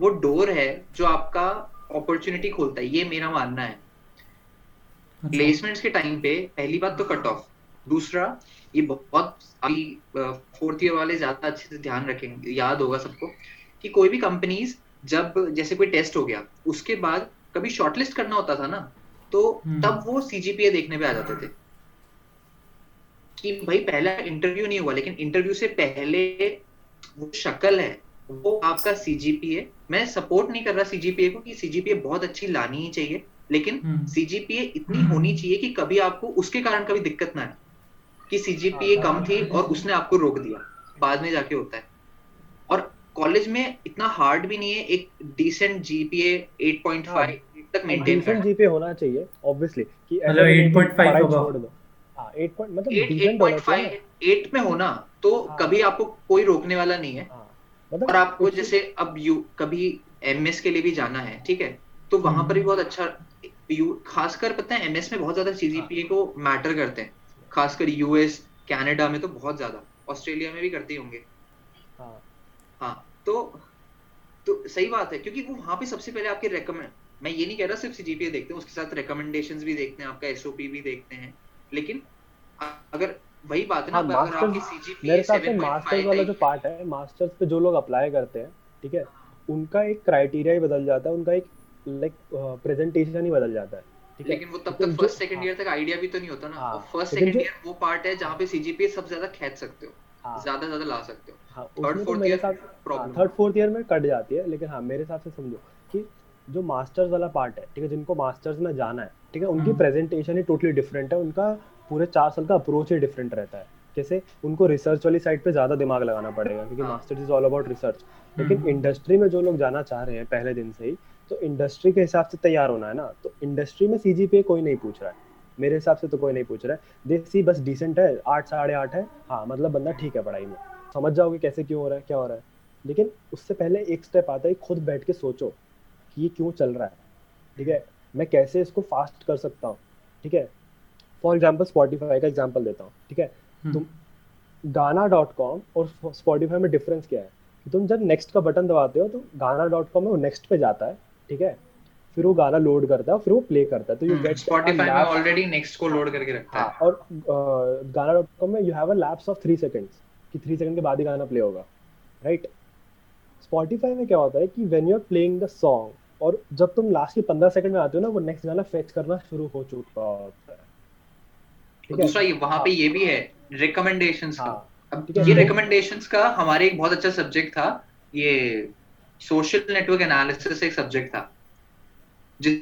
वो डोर है जो आपका अपॉर्चुनिटी खोलता है ये मेरा मानना है प्लेसमेंट्स अच्छा। के टाइम पे पहली बात तो कट ऑफ़ दूसरा ये बहुत अभी फोर्थ ईयर वाले ज़्यादा अच्छे से ध्यान रखेंगे याद होगा सबको कि कोई भी कंपनीज़ जब जैसे कोई टेस्ट हो गया उसके बाद कभी शॉर्टलिस्ट करना होता था ना तो हम्म। तब वो सीजीपीए देखने पे आ जाते थे कि भाई पहला इंटरव्यू नहीं हुआ लेकिन इंटरव्यू से पहले वो शक्ल है वो आपका सीजीपीए मैं सपोर्ट नहीं कर रहा सीजीपीए को कि सीजीपीए बहुत अच्छी लानी ही चाहिए लेकिन सीजीपीए हम्म। इतनी होनी चाहिए कि कभी आपको उसके कारण कभी दिक्कत ना आए कि सीजीपीए हाँ, कम हाँ, थी हाँ। और उसने आपको रोक दिया बाद में जाके होता है। और कॉलेज में इतना हार्ड भी नहीं है एक डिसेंट जीपीए 8.5 तक मेंटेन करना। जीपीए होना चाहिए ऑब्वियसली कि मतलब 8.5 होगा। एट पॉइंट मतलब एट में होना तो हाँ, कभी आपको कोई रोकने वाला नहीं है। हाँ, मतलब और आपको जैसे अब यू कभी एमएस के लिए भी जाना है ठीक है? तो वहाँ पर भी हम्म। बहुत अच्छा यू खासकर पता है एमएस में बहुत ज़्यादा सीजीपीए को मैटर करते हैं। खासकर यूएस कनाडा में तो बहुत ज़्यादा ऑस्ट्रेलिया में भी करते होंगे। हाँ। हाँ तो तो सही बात है क्योंकि वो वहाँ पे सबसे पहले आपके रेकमेंड मैं ये नहीं कह रहा सिर्फ़ सीजीपीए देखते हैं उसके साथ रिकमेंडेशंस भी देखते हैं आपका एसओपी भी देखते हैं लेकिन अगर वही बात है ना हाँ, अगर आपकी सीजीपीए मेरे हिसाब से मास्टर्स वाला जो पार्ट है। मास्टर्स पे जो लोग अप्लाई करते हैं ठीक है उनका एक क्राइटेरिया ही बदल जाता है उनका एक लाइक प्रेजेंटेशन ही बदल जाता है लेकिन वो तब तक फ़र्स्ट सेकंड ईयर तक आइडिया भी तो नहीं होता ना। फ़र्स्ट सेकंड ईयर वो पार्ट है जहाँ पे सीजीपीए सबसे ज़्यादा खेच सकते हो हाँ, ज़्यादा ज़्यादा ला सकते हो। Third fourth year problem third fourth year में कट जाती है लेकिन हाँ मेरे हिसाब से समझो कि जो मास्टर्स वाला पार्ट है ठीक है जिनको मास्टर्स में जाना है ठीक है उनकी प्रेजेंटेशन ही टोटली डिफरेंट है उनका पूरे चार साल का अप्रोच ही डिफरेंट रहता है। जैसे उनको रिसर्च वाली साइड पे ज़्यादा दिमाग लगाना पड़ेगा क्योंकि masters is all about research लेकिन इंडस्ट्री। में जो लोग जाना चाह रहे हैं पहले दिन से ही तो इंडस्ट्री के हिसाब से तैयार होना है ना। तो इंडस्ट्री में सी कोई नहीं पूछ रहा है। मेरे हिसाब से तो कोई नहीं पूछ रहा है। देसी बस डिसेंट है आठ साढ़े आठ है। हाँ मतलब बंदा ठीक है पढ़ाई में। समझ जाओगे कैसे क्यों हो रहा है क्या हो रहा है। लेकिन उससे पहले एक स्टेप आता है खुद बैठ के सोचो कि ये क्यों चल रहा है। ठीक है? मैं कैसे इसको फास्ट कर सकता हूँ? ठीक है? फॉर एग्ज़ाम्पल स्पॉटीफाई का एग्ज़ाम्पल देता हूँ ठीक है? हम्म। तुम गाना डॉट कॉम और स्पॉटीफाई में डिफरेंस क्या है? कि तुम जब नेक्स्ट का बटन दबाते हो तो गाना डॉट कॉम में वो नेक्स्ट पे जाता है ठीक है? फिर वो गाना लोड करता है फिर वो प्ले करता है तो यू गेट स्पॉटिफाई में ऑलरेडी नेक्स्ट को लोड करके रखता है। हाँ, और गाना डॉट कॉम में you have a lapse of three seconds कि थ्री सेकंड के बाद ही गाना प्ले होगा राइट स्पॉटिफाई में क्या होता है कि when you are playing the song और जब तुम लास्ट के पंद्रह सेकंड में आते हो ना वो नेक्स्ट गाना फेच करना शुरू हो चुका होता है। दूसरा ये वहाँ पे ये भी है रिकमेंडेशंस का। हाँ, अब ये रिकमेंडेशंस का हमारे एक बहुत अच्छा सब्जेक्ट था ये सोशल नेटवर्क एनालिसिस एक सब्जेक्ट था। जिस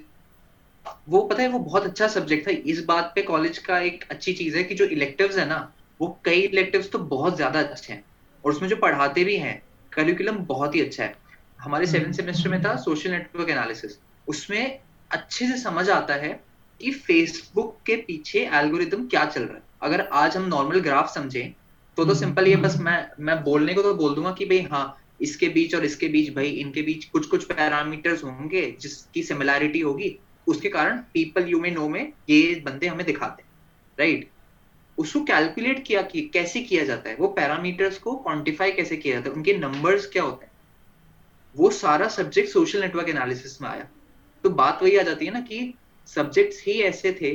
वो पता है वो बहुत अच्छा सब्जेक्ट था। इस बात पे कॉलेज का एक अच्छी चीज़ है कि जो इलेक्टिव्स है ना वो कई इलेक्टिव्स तो बहुत ज़्यादा अच्छे हैं। और उसमें जो पढ़ाते भी हैं करिकुलम बहुत ही अच्छा है। हमारे सेवन हम्म। सेमेस्टर में था सोशल नेटवर्क एनालिसिस उसमें अच्छे से समझ आता है कि फेसबुक के पीछे एल्गोरिदम क्या चल रहा है? अगर आज हम नॉर्मल ग्राफ समझें तो तो सिंपल ये बस मैं मैं बोलने को तो बोल दूँगा कि भाई हाँ इसके बीच और इसके बीच भाई, इनके बीच कुछ कुछ पैरामीटर्स होंगे जिसकी सिमिलैरिटी होगी। उसके कारण पीपल यू में नो में ये बंदे हमें दिखाते राइट उसको कैलकुलेट किया कि, कैसे किया जाता है? वो पैरामीटर्स को क्वांटिफाई कैसे किया जाता है? उनके नंबर्स क्या होते हैं? वो सारा सब्जेक्ट सोशल नेटवर्क एनालिसिस में आया। तो बात वही आ जाती है ना कि सब्जेक्ट्स ही ऐसे थे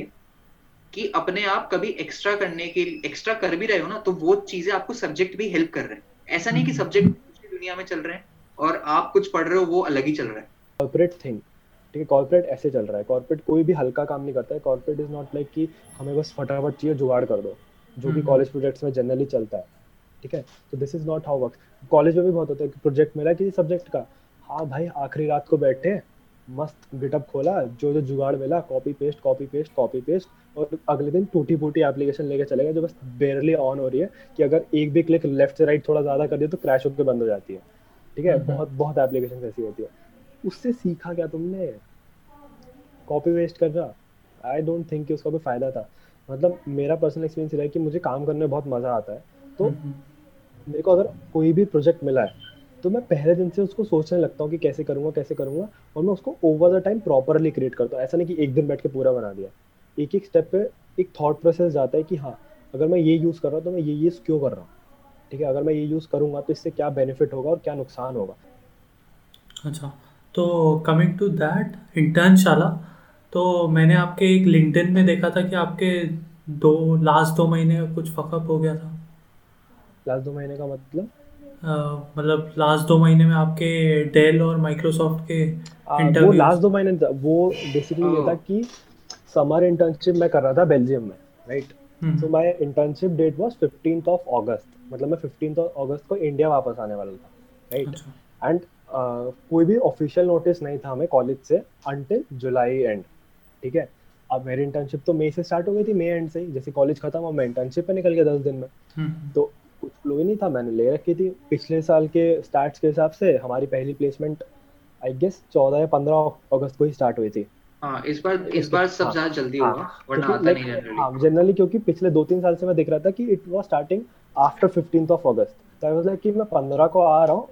कि अपने आप कभी एक्स्ट्रा करने के एक्स्ट्रा कर भी रहे हो ना तो वो चीज़ें आपको सब्जेक्ट भी हेल्प कर रहे हैं। ऐसा नहीं कि सब्जेक्ट हम्म। दुनिया में चल रहे हैं और आप कुछ पढ़ रहे हो वो अलग ही चल रहा है। कॉर्पोरेट थिंग ठीक है कॉर्पोरेट ऐसे चल रहा है। कॉर्पोरेट कोई भी हल्का काम नहीं करता है। कॉर्पोरेट इज़ नॉट लाइक कि हमें बस फटाफट चाहिए जुगाड़ कर दो जो भी कॉलेज। प्रोजेक्ट्स में जनरली चलता है। ठीक है? तो this is not how work college में भी बहुत होता है कि प्रोजेक्ट मिला किसी सब्जेक्ट का। हाँ भाई आखिरी रात को बैठे मस्त गिटअप खोला जो जो जुगाड़ मिला copy paste copy paste copy paste और अगले दिन टूटी फूटी एप्लीकेशन लेके चलेगा जो बस बेरली ऑन हो रही है कि अगर एक भी क्लिक लेफ़्ट से राइट थोड़ा ज़्यादा कर दिया तो क्रैश होकर बंद हो जाती है। ठीक है। बहुत बहुत एप्लीकेशन ऐसी होती है। उससे सीखा क्या तुमने? कॉपी वेस्ट कर रहा आई डोंट थिंक कि उसका कोई फ़ायदा था। मतलब मेरा पर्सनल एक्सपीरियंस रहा है कि मुझे काम करने में बहुत मज़ा आता है। तो। मेरे को अगर कोई भी प्रोजेक्ट मिला है तो मैं पहले दिन से उसको सोचने लगता हूँ कि कैसे करूँगा कैसे करूँगा और मैं उसको over the time properly create करता हूँ। ऐसा नहीं कि एक दिन बैठ के पूरा बना दिया। एक एक स्टेप पे एक थॉट प्रोसेस जाता है कि हाँ अगर मैं ये यूज़ कर रहा हूँ तो मैं ये यूज़ क्यों कर रहा हूँ? ठीक है अगर मैं ये यूज़ करूँगा तो इससे क्या बेनिफिट होगा और क्या नुकसान होगा? अच्छा तो कमिंग टू दैट इंटर्नशाला तो मैंने आपके एक लिंक्डइन में देखा था कि आपके दो लास्ट दो महीने का कुछ फकअप हो गया था। लास्ट दो महीने का मतलब? मतलब लास्ट दो महीने में आपके डेल और माइक्रोसॉफ्ट के वो लास्ट दो महीने वो बेसिकली ये था कि समर इंटर्नशिप मैं कर रहा था बेल्जियम में right so my internship date was 15th of August मतलब मैं 15th ऑफ़ अगस्त को इंडिया वापस आने वाला था राइट एंड अच्छा। कोई भी ऑफिशियल नोटिस नहीं था हमें कॉलेज से अंटिल जुलाई एंड ठीक है? अब मेरी इंटर्नशिप तो मई से स्टार्ट हो गई थी मई एंड से ही जैसे कॉलेज खत्म हुआ मैं इंटर्नशिप पे निकल गया दस दिन में। हम्म। तो कुछ फ्लो ही नहीं था मैंने ले रखी थी। पिछले साल के स्टार्ट के हिसाब से हमारी पहली प्लेसमेंट आई गेस चौदह या पंद्रह अगस्त को ही स्टार्ट हुई थी। हाँ, इस बार इस बार सब हाँ, ज़्यादा जल्दी हाँ, हुआ वरना आता नहीं जनरली हाँ जनरली क्योंकि पिछले दो तीन साल से मैं देख रहा था कि it was starting after 15th of August तो आई वाज लाइक कि मैं 15 को आ रहा हूँ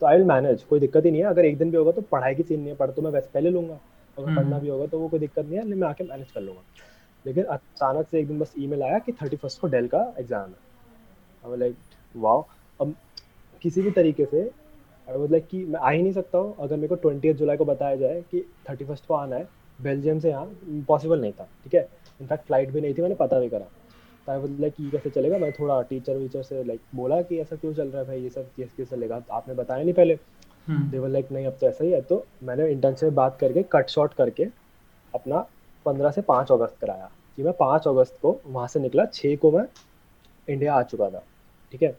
तो आई विल मैनेज कोई दिक्कत ही नहीं है। अगर एक दिन भी होगा तो पढ़ाई की सीन नहीं है पढ़ तो मैं वैसे पहले लूँगा। अगर पढ़ना हम्म। भी होगा तो वो कोई दिक्कत नहीं है मैं आके मैनेज कर लूँगा। लेकिन अचानक से एक दिन बस ईमेल आया कि थर्टी फ़र्स्ट को डेल का एग्ज़ाम है। I was like wow. अब किसी भी तरीके से आई वॉज़ लाइक कि मैं आ ही नहीं सकता हूँ अगर मेरे को ट्वेंटी जुलाई को बताया जाए कि थर्टी फ़र्स्ट को आना है बेल्जियम से यहाँ पॉसिबल नहीं था ठीक है? इनफैक्ट फ़्लाइट भी नहीं थी मैंने पता भी करा। तो आई वॉज़ लाइक ये कैसे चलेगा? मैं थोड़ा टीचर वीचर से लाइक बोला कि ऐसा क्यों चल रहा है भाई ये सब कैसे कैसे चलेगा? आपने बताया नहीं पहले। देवर लाइक नहीं अब तो ऐसा ही है। तो मैंने इंटर्न से बात करके कट शॉर्ट करके अपना पंद्रह से पाँच अगस्त कराया। कि मैं पाँच अगस्त को वहाँ से निकला छः को मैं इंडिया आ चुका था ठीक है?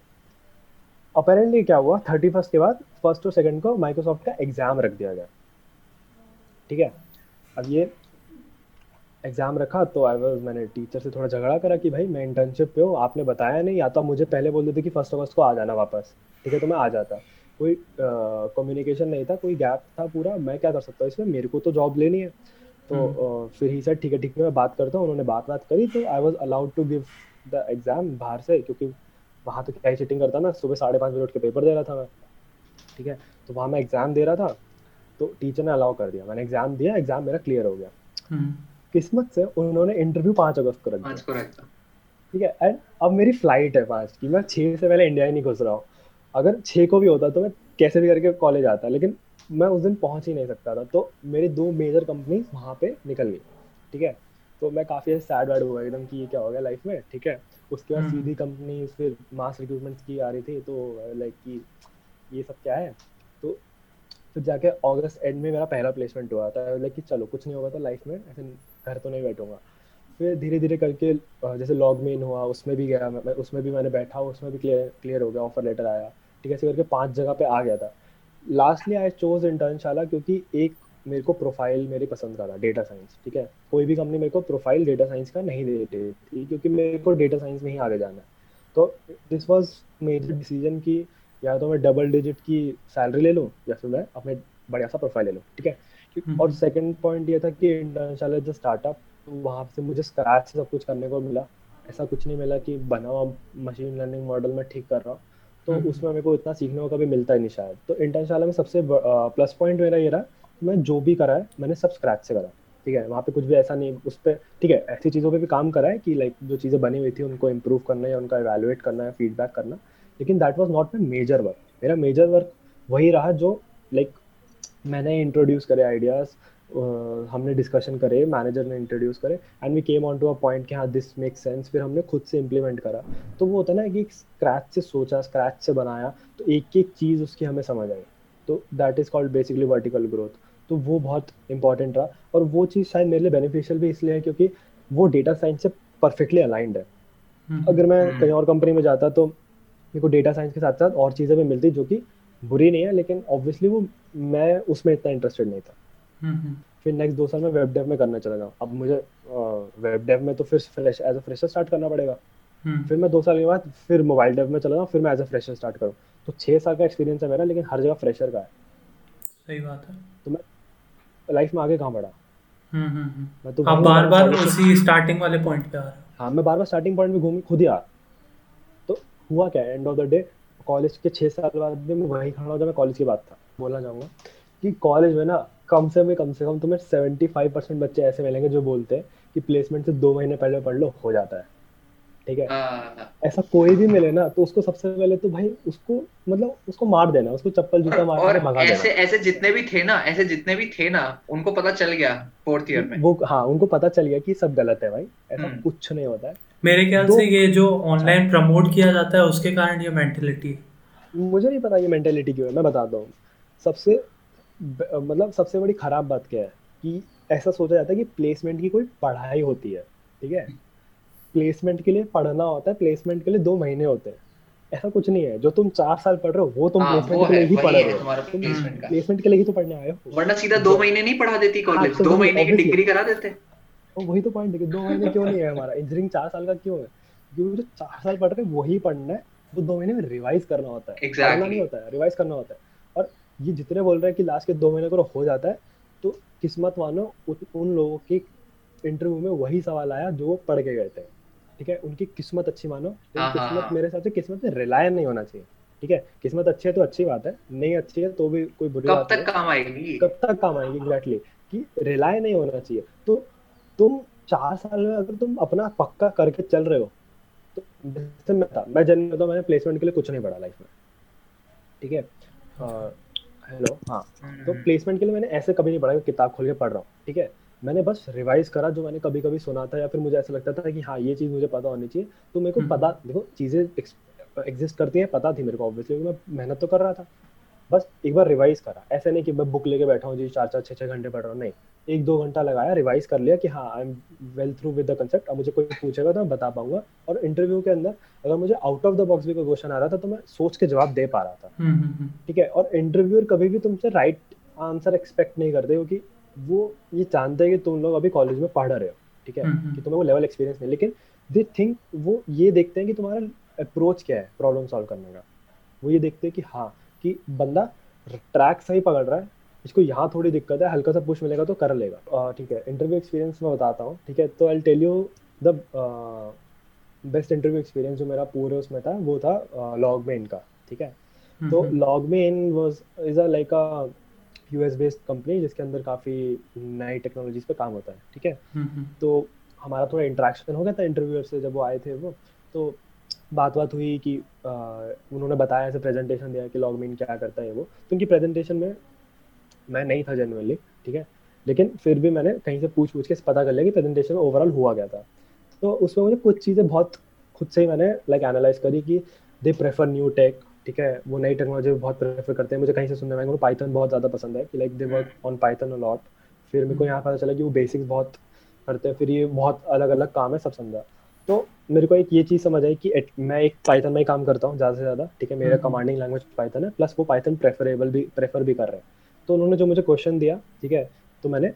अपेरेंटली क्या हुआ? थर्टी फ़र्स्ट के बाद फ़र्स्ट और सेकंड को माइक्रोसॉफ्ट का एग्ज़ाम रख दिया गया ठीक है? अब ये एग्ज़ाम रखा तो आई वाज मैंने टीचर से थोड़ा झगड़ा करा कि भाई मैं इंटर्नशिप पे हूँ आपने बताया नहीं या तो मुझे पहले बोल देते कि फ़र्स्ट अगस्त को आ जाना वापस ठीक है? तो मैं आ जाता। कोई कम्युनिकेशन नहीं था कोई गैप था पूरा मैं क्या कर सकता हूँ इसमें? मेरे को तो जॉब लेनी है। तो हम्म। फिर ही सर ठीक है ठीक है मैं बात करता हूँ। उन्होंने बात बात करी तो I was allowed to give the exam बाहर से क्योंकि वहाँ तो क्या ही चीटिंग करता मैं सुबह साढ़े पाँच बजे उठ के पेपर दे रहा था मैं। ठीक है? तो वहाँ मैं एग्ज़ाम दे रहा था तो टीचर ने अलाउ कर दिया। मैंने एग्ज़ाम दिया एग्ज़ाम मेरा क्लियर हो गया। हम्म। किस्मत से उन्होंने इंटरव्यू पाँच अगस्त को रख दिया। ठीक है? एंड अब मेरी फ़्लाइट है पाँच की। मैं छः से पहले इंडिया ही नहीं घुस रहा हूँ। अगर छः को भी होता तो मैं कैसे भी करके कॉलेज आता लेकिन मैं उस दिन पहुँच ही नहीं सकता था। तो मेरी दो मेजर कंपनी वहाँ पे निकल गई। ठीक है? तो मैं काफ़ी सैड वैड हुआ एकदम कि ये क्या हो गया लाइफ में ठीक है? उसके बाद हम्म। सीधी कंपनी फिर मास रिक्रूटमेंट्स की आ रही थी तो लाइक कि ये सब क्या है? तो फिर जाके अगस्त एंड में मेरा पहला प्लेसमेंट हुआ था लाइक कि चलो कुछ नहीं होगा तो लाइफ में ऐसे घर तो नहीं बैठूँगा। फिर धीरे धीरे करके जैसे लॉग मेन हुआ उसमें भी गया मैं उसमें भी मैंने बैठा उसमें भी क्लियर क्लियर हो गया ऑफ़र लेटर आया ठीक है? ऐसे करके पाँच जगह पे आ गया था। लास्टली आई चोज इंटर्नशाला क्योंकि एक मेरे को प्रोफ़ाइल मेरी पसंद का था डेटा साइंस ठीक है? कोई भी कंपनी मेरे को प्रोफ़ाइल डेटा साइंस का नहीं दे रही थी क्योंकि मेरे को डेटा साइंस में ही आगे जाना है। तो दिस वॉज़ मेजर डिसीज़न की या तो मैं डबल डिजिट की सैलरी ले लूँ या फिर मैं अपने बढ़िया सा प्रोफ़ाइल ले लूँ ठीक है? हम्म। और सेकेंड पॉइंट ये था कि इंटरनेशनल जो स्टार्टअप वहाँ से मुझे स्क्रैच से सब कुछ करने को मिला। ऐसा कुछ नहीं मिला कि बना हुआ मशीन लर्निंग मॉडल में ठीक कर रहा हूँ। तो हम्म। उसमें मेरे को इतना सीखने को कभी मिलता ही नहीं शायद। तो इंटरनेशनल में सबसे प्लस पॉइंट मेरा ये रहा मैं जो भी करा है मैंने सब स्क्रैच से करा। ठीक है? वहाँ पे कुछ भी ऐसा नहीं उस पर ठीक है ऐसी चीज़ों पे भी काम करा है कि लाइक जो चीज़ें बनी हुई थी उनको इम्प्रूव करना या उनका इवेलुएट करना है फीडबैक करना। लेकिन that was not my major work मेरा मेजर वर्क वही रहा जो लाइक मैंने इंट्रोड्यूस करे आइडियाज़ Uh, हमने डिस्कशन करे मैनेजर ने इंट्रोड्यूस करे and we came on to a point कि हाँ दिस मेक सेंस फिर हमने खुद से इम्प्लीमेंट करा। तो वो होता है ना कि स्क्रैच से सोचा स्क्रैच से बनाया तो एक एक चीज़ उसकी हमें समझ आई। तो that is called basically vertical growth तो वो बहुत इंपॉर्टेंट रहा। और वो चीज़ शायद मेरे लिए बेनिफिशियल भी इसलिए है क्योंकि वो डेटा साइंस से परफेक्टली अलाइंड है। हम्म, अगर मैं हम्म। कहीं और कंपनी में जाता तो मेरे को डेटा साइंस के साथ साथ और चीज़ें भी मिलती जो कि बुरी नहीं है लेकिन ऑब्वियसली वो मैं उसमें इतना इंटरेस्टेड नहीं था। हम्म, फिर नेक्स्ट दो साल में वेब डेव में करना चला जाऊँ। अब मुझे वेब डेव में तो फिर fresh as a fresher start करना पड़ेगा। फिर मैं दो साल के बाद फिर मोबाइल डेव में चला जाऊँ फिर मैं एज अ फ्रेशर स्टार्ट करूँ। तो छः साल का एक्सपीरियंस है मेरा लेकिन हर जगह फ्रेशर का है। सही बात है। तो मैं लाइफ में आगे कहाँ बढ़ा? हम्म, हम्म, हम्म। मैं तो आप बार बार उसी स्टार्टिंग वाले पॉइंट पे आ रहे हाँ। मैं बार बार स्टार्टिंग पॉइंट पे घूम खुद ही आ तो हुआ क्या? End of the day college के छः साल बाद भी मैं वहीं खड़ा हूँ जब मैं कॉलेज की बात था। बोलना चाहूँगा कि कॉलेज में ना कम से कम से कम तुम्हें सेवेंटी फाइव परसेंट बच्चे ऐसे मिलेंगे जो बोलते हैं कि प्लेसमेंट से दो महीने पहले पढ़ लो हो जाता है। ठीक है? हाँ। ऐसा कोई भी मिले ना तो उसको सबसे पहले तो भाई उसको मतलब उसको मार देना उसको चप्पल जूता मार के भगा देना। ऐसे ऐसे जितने भी थे ना ऐसे जितने भी थे ना उनको पता चल गया फोर्थ ईयर में। वो हाँ उनको पता चल गया कि सब गलत है भाई ऐसा हम्म। कुछ नहीं होता है। मेरे ख्याल से ये जो ऑनलाइन प्रमोट किया जाता है उसके कारण ये मेंटेलिटी मुझे नहीं पता ये मेंटेलिटी क्यों है मैं बताता हूँ। सबसे मतलब सबसे बड़ी खराब बात क्या है कि ऐसा सोचा जाता है कि प्लेसमेंट की कोई पढ़ाई होती है ठीक है? प्लेसमेंट के लिए पढ़ना होता है प्लेसमेंट के लिए दो महीने होते हैं। ऐसा कुछ नहीं है। जो तुम चार साल पढ़ रहे हो वो तुम प्लेसमेंट हाँ, के लिए ही पढ़ रहे हो प्लेसमेंट के। लिए ही तो पढ़ने आए हो। वरना सीधा दो महीने नहीं पढ़ा देती कॉलेज हाँ, तो दो महीने की डिग्री करा देते। वही तो पॉइंट है दो महीने क्यों नहीं है हमारा? इंजीनियरिंग चार साल का क्यों है? क्योंकि जो चार साल पढ़ रहे वही पढ़ना है वो दो महीने में रिवाइज करना होता है। पढ़ना नहीं होता है रिवाइज करना होता है। और ये जितने बोल रहे हैं कि लास्ट के दो महीने को हो जाता है तो किस्मत मानो उन लोगों के इंटरव्यू में वही सवाल आया जो वो पढ़ के गए थे। ठीक है? उनकी किस्मत अच्छी मानो। हाँ, हाँ, किस्मत हाँ। मेरे हिसाब से किस्मत में रिलायन नहीं होना चाहिए ठीक है? किस्मत अच्छी है तो अच्छी बात है नहीं अच्छी है तो भी कोई बुरी बात तक काम आएगी? कब तक काम आएगी एग्जैक्टली कि रिलाय नहीं होना चाहिए। तो तुम चार साल में अगर तुम अपना पक्का करके चल रहे हो तो जैसे मैं था मैं जन्म तो मैंने प्लेसमेंट के लिए कुछ नहीं पढ़ा लाइफ में ठीक है? हेलो हाँ। तो प्लेसमेंट। के लिए मैंने ऐसे कभी नहीं पढ़ा किताब खोल के पढ़ रहा हूँ ठीक है? मैंने बस रिवाइज करा जो मैंने कभी कभी सुना था या फिर मुझे ऐसा लगता था कि हाँ ये चीज़ मुझे पता होनी चाहिए। तो मेरे को हम्म। पता देखो चीज़ें एग्जिस्ट करती हैं पता थी मेरे को ऑब्वियसली मैं मेहनत तो कर रहा था। बस एक बार रिवाइज करा। ऐसा नहीं कि मैं बुक लेके बैठा हूँ जी चार चार छः छः घंटे पढ़ रहा हूँ नहीं। एक दो घंटा लगाया रिवाइज कर लिया कि हाँ I am well through with the concept अब मुझे कोई पूछेगा तो मैं बता पाऊँगा। और इंटरव्यू के अंदर अगर मुझे आउट ऑफ़ द बॉक्स भी कोई क्वेश्चन आ रहा था तो मैं सोच के जवाब दे पा रहा था। हम्म, हम्म, ठीक है? और इंटरव्यूअर कभी भी तुमसे राइट आंसर एक्सपेक्ट नहीं करते क्योंकि वो ये जानते हैं कि तुम लोग अभी कॉलेज में पढ़ रहे हो ठीक है? हम्म, हम्म। कि तुम्हें वो लेवल एक्सपीरियंस नहीं लेकिन दे थिंक वो ये देखते हैं कि तुम्हारा अप्रोच क्या है प्रॉब्लम सॉल्व करने का। वो ये देखते हैं कि हाँ कि बंदा ट्रैक सही पकड़ रहा है इसको यहाँ थोड़ी दिक्कत है हल्का सा पुश मिलेगा तो कर लेगा। ठीक है इंटरव्यू एक्सपीरियंस मैं बताता हूँ ठीक है? तो I tell you the best interview experience जो मेरा पूरे उसमें था वो था लॉग में इनका ठीक है? तो LogMeIn was is a like a US based company जिसके अंदर काफ़ी नई टेक्नोलॉजीज़ पे काम होता है ठीक है? हम्म, हम्म। तो हमारा थोड़ा इंटरेक्शन हो गया था इंटरव्यूअर से जब वो आए थे वो तो बात बात हुई कि आ, उन्होंने बताया ऐसे प्रेजेंटेशन दिया कि लॉगमिन क्या करता है वो। तो उनकी प्रेजेंटेशन में मैं नहीं था जनरली ठीक है? लेकिन फिर भी मैंने कहीं से पूछ पूछ के पता कर लिया कि प्रेजेंटेशन में ओवरऑल हुआ गया था। तो उसमें मुझे कुछ चीज़ें बहुत खुद से ही मैंने लाइक एनालाइज करी कि दे प्रेफर न्यू टेक ठीक है वो नई टेक्नोलॉजी बहुत प्रेफर करते हैं। मुझे कहीं से सुनने में पाइथन बहुत ज़्यादा पसंद है कि like they work on Python lot फिर मेरे को यहाँ पता चला कि वो बेसिक्स बहुत करते हैं फिर ये बहुत अलग अलग काम है सब समझा। तो मेरे को एक ये चीज़ समझ आई कि मैं एक पाइथन में ही काम करता हूँ ज़्यादा से ज़्यादा ठीक है मेरा कमांडिंग लैंग्वेज पाइथन है प्लस वो पाइथन प्रेफरेबल भी प्रेफर भी कर रहे हैं। तो उन्होंने जो मुझे क्वेश्चन दिया ठीक है तो मैंने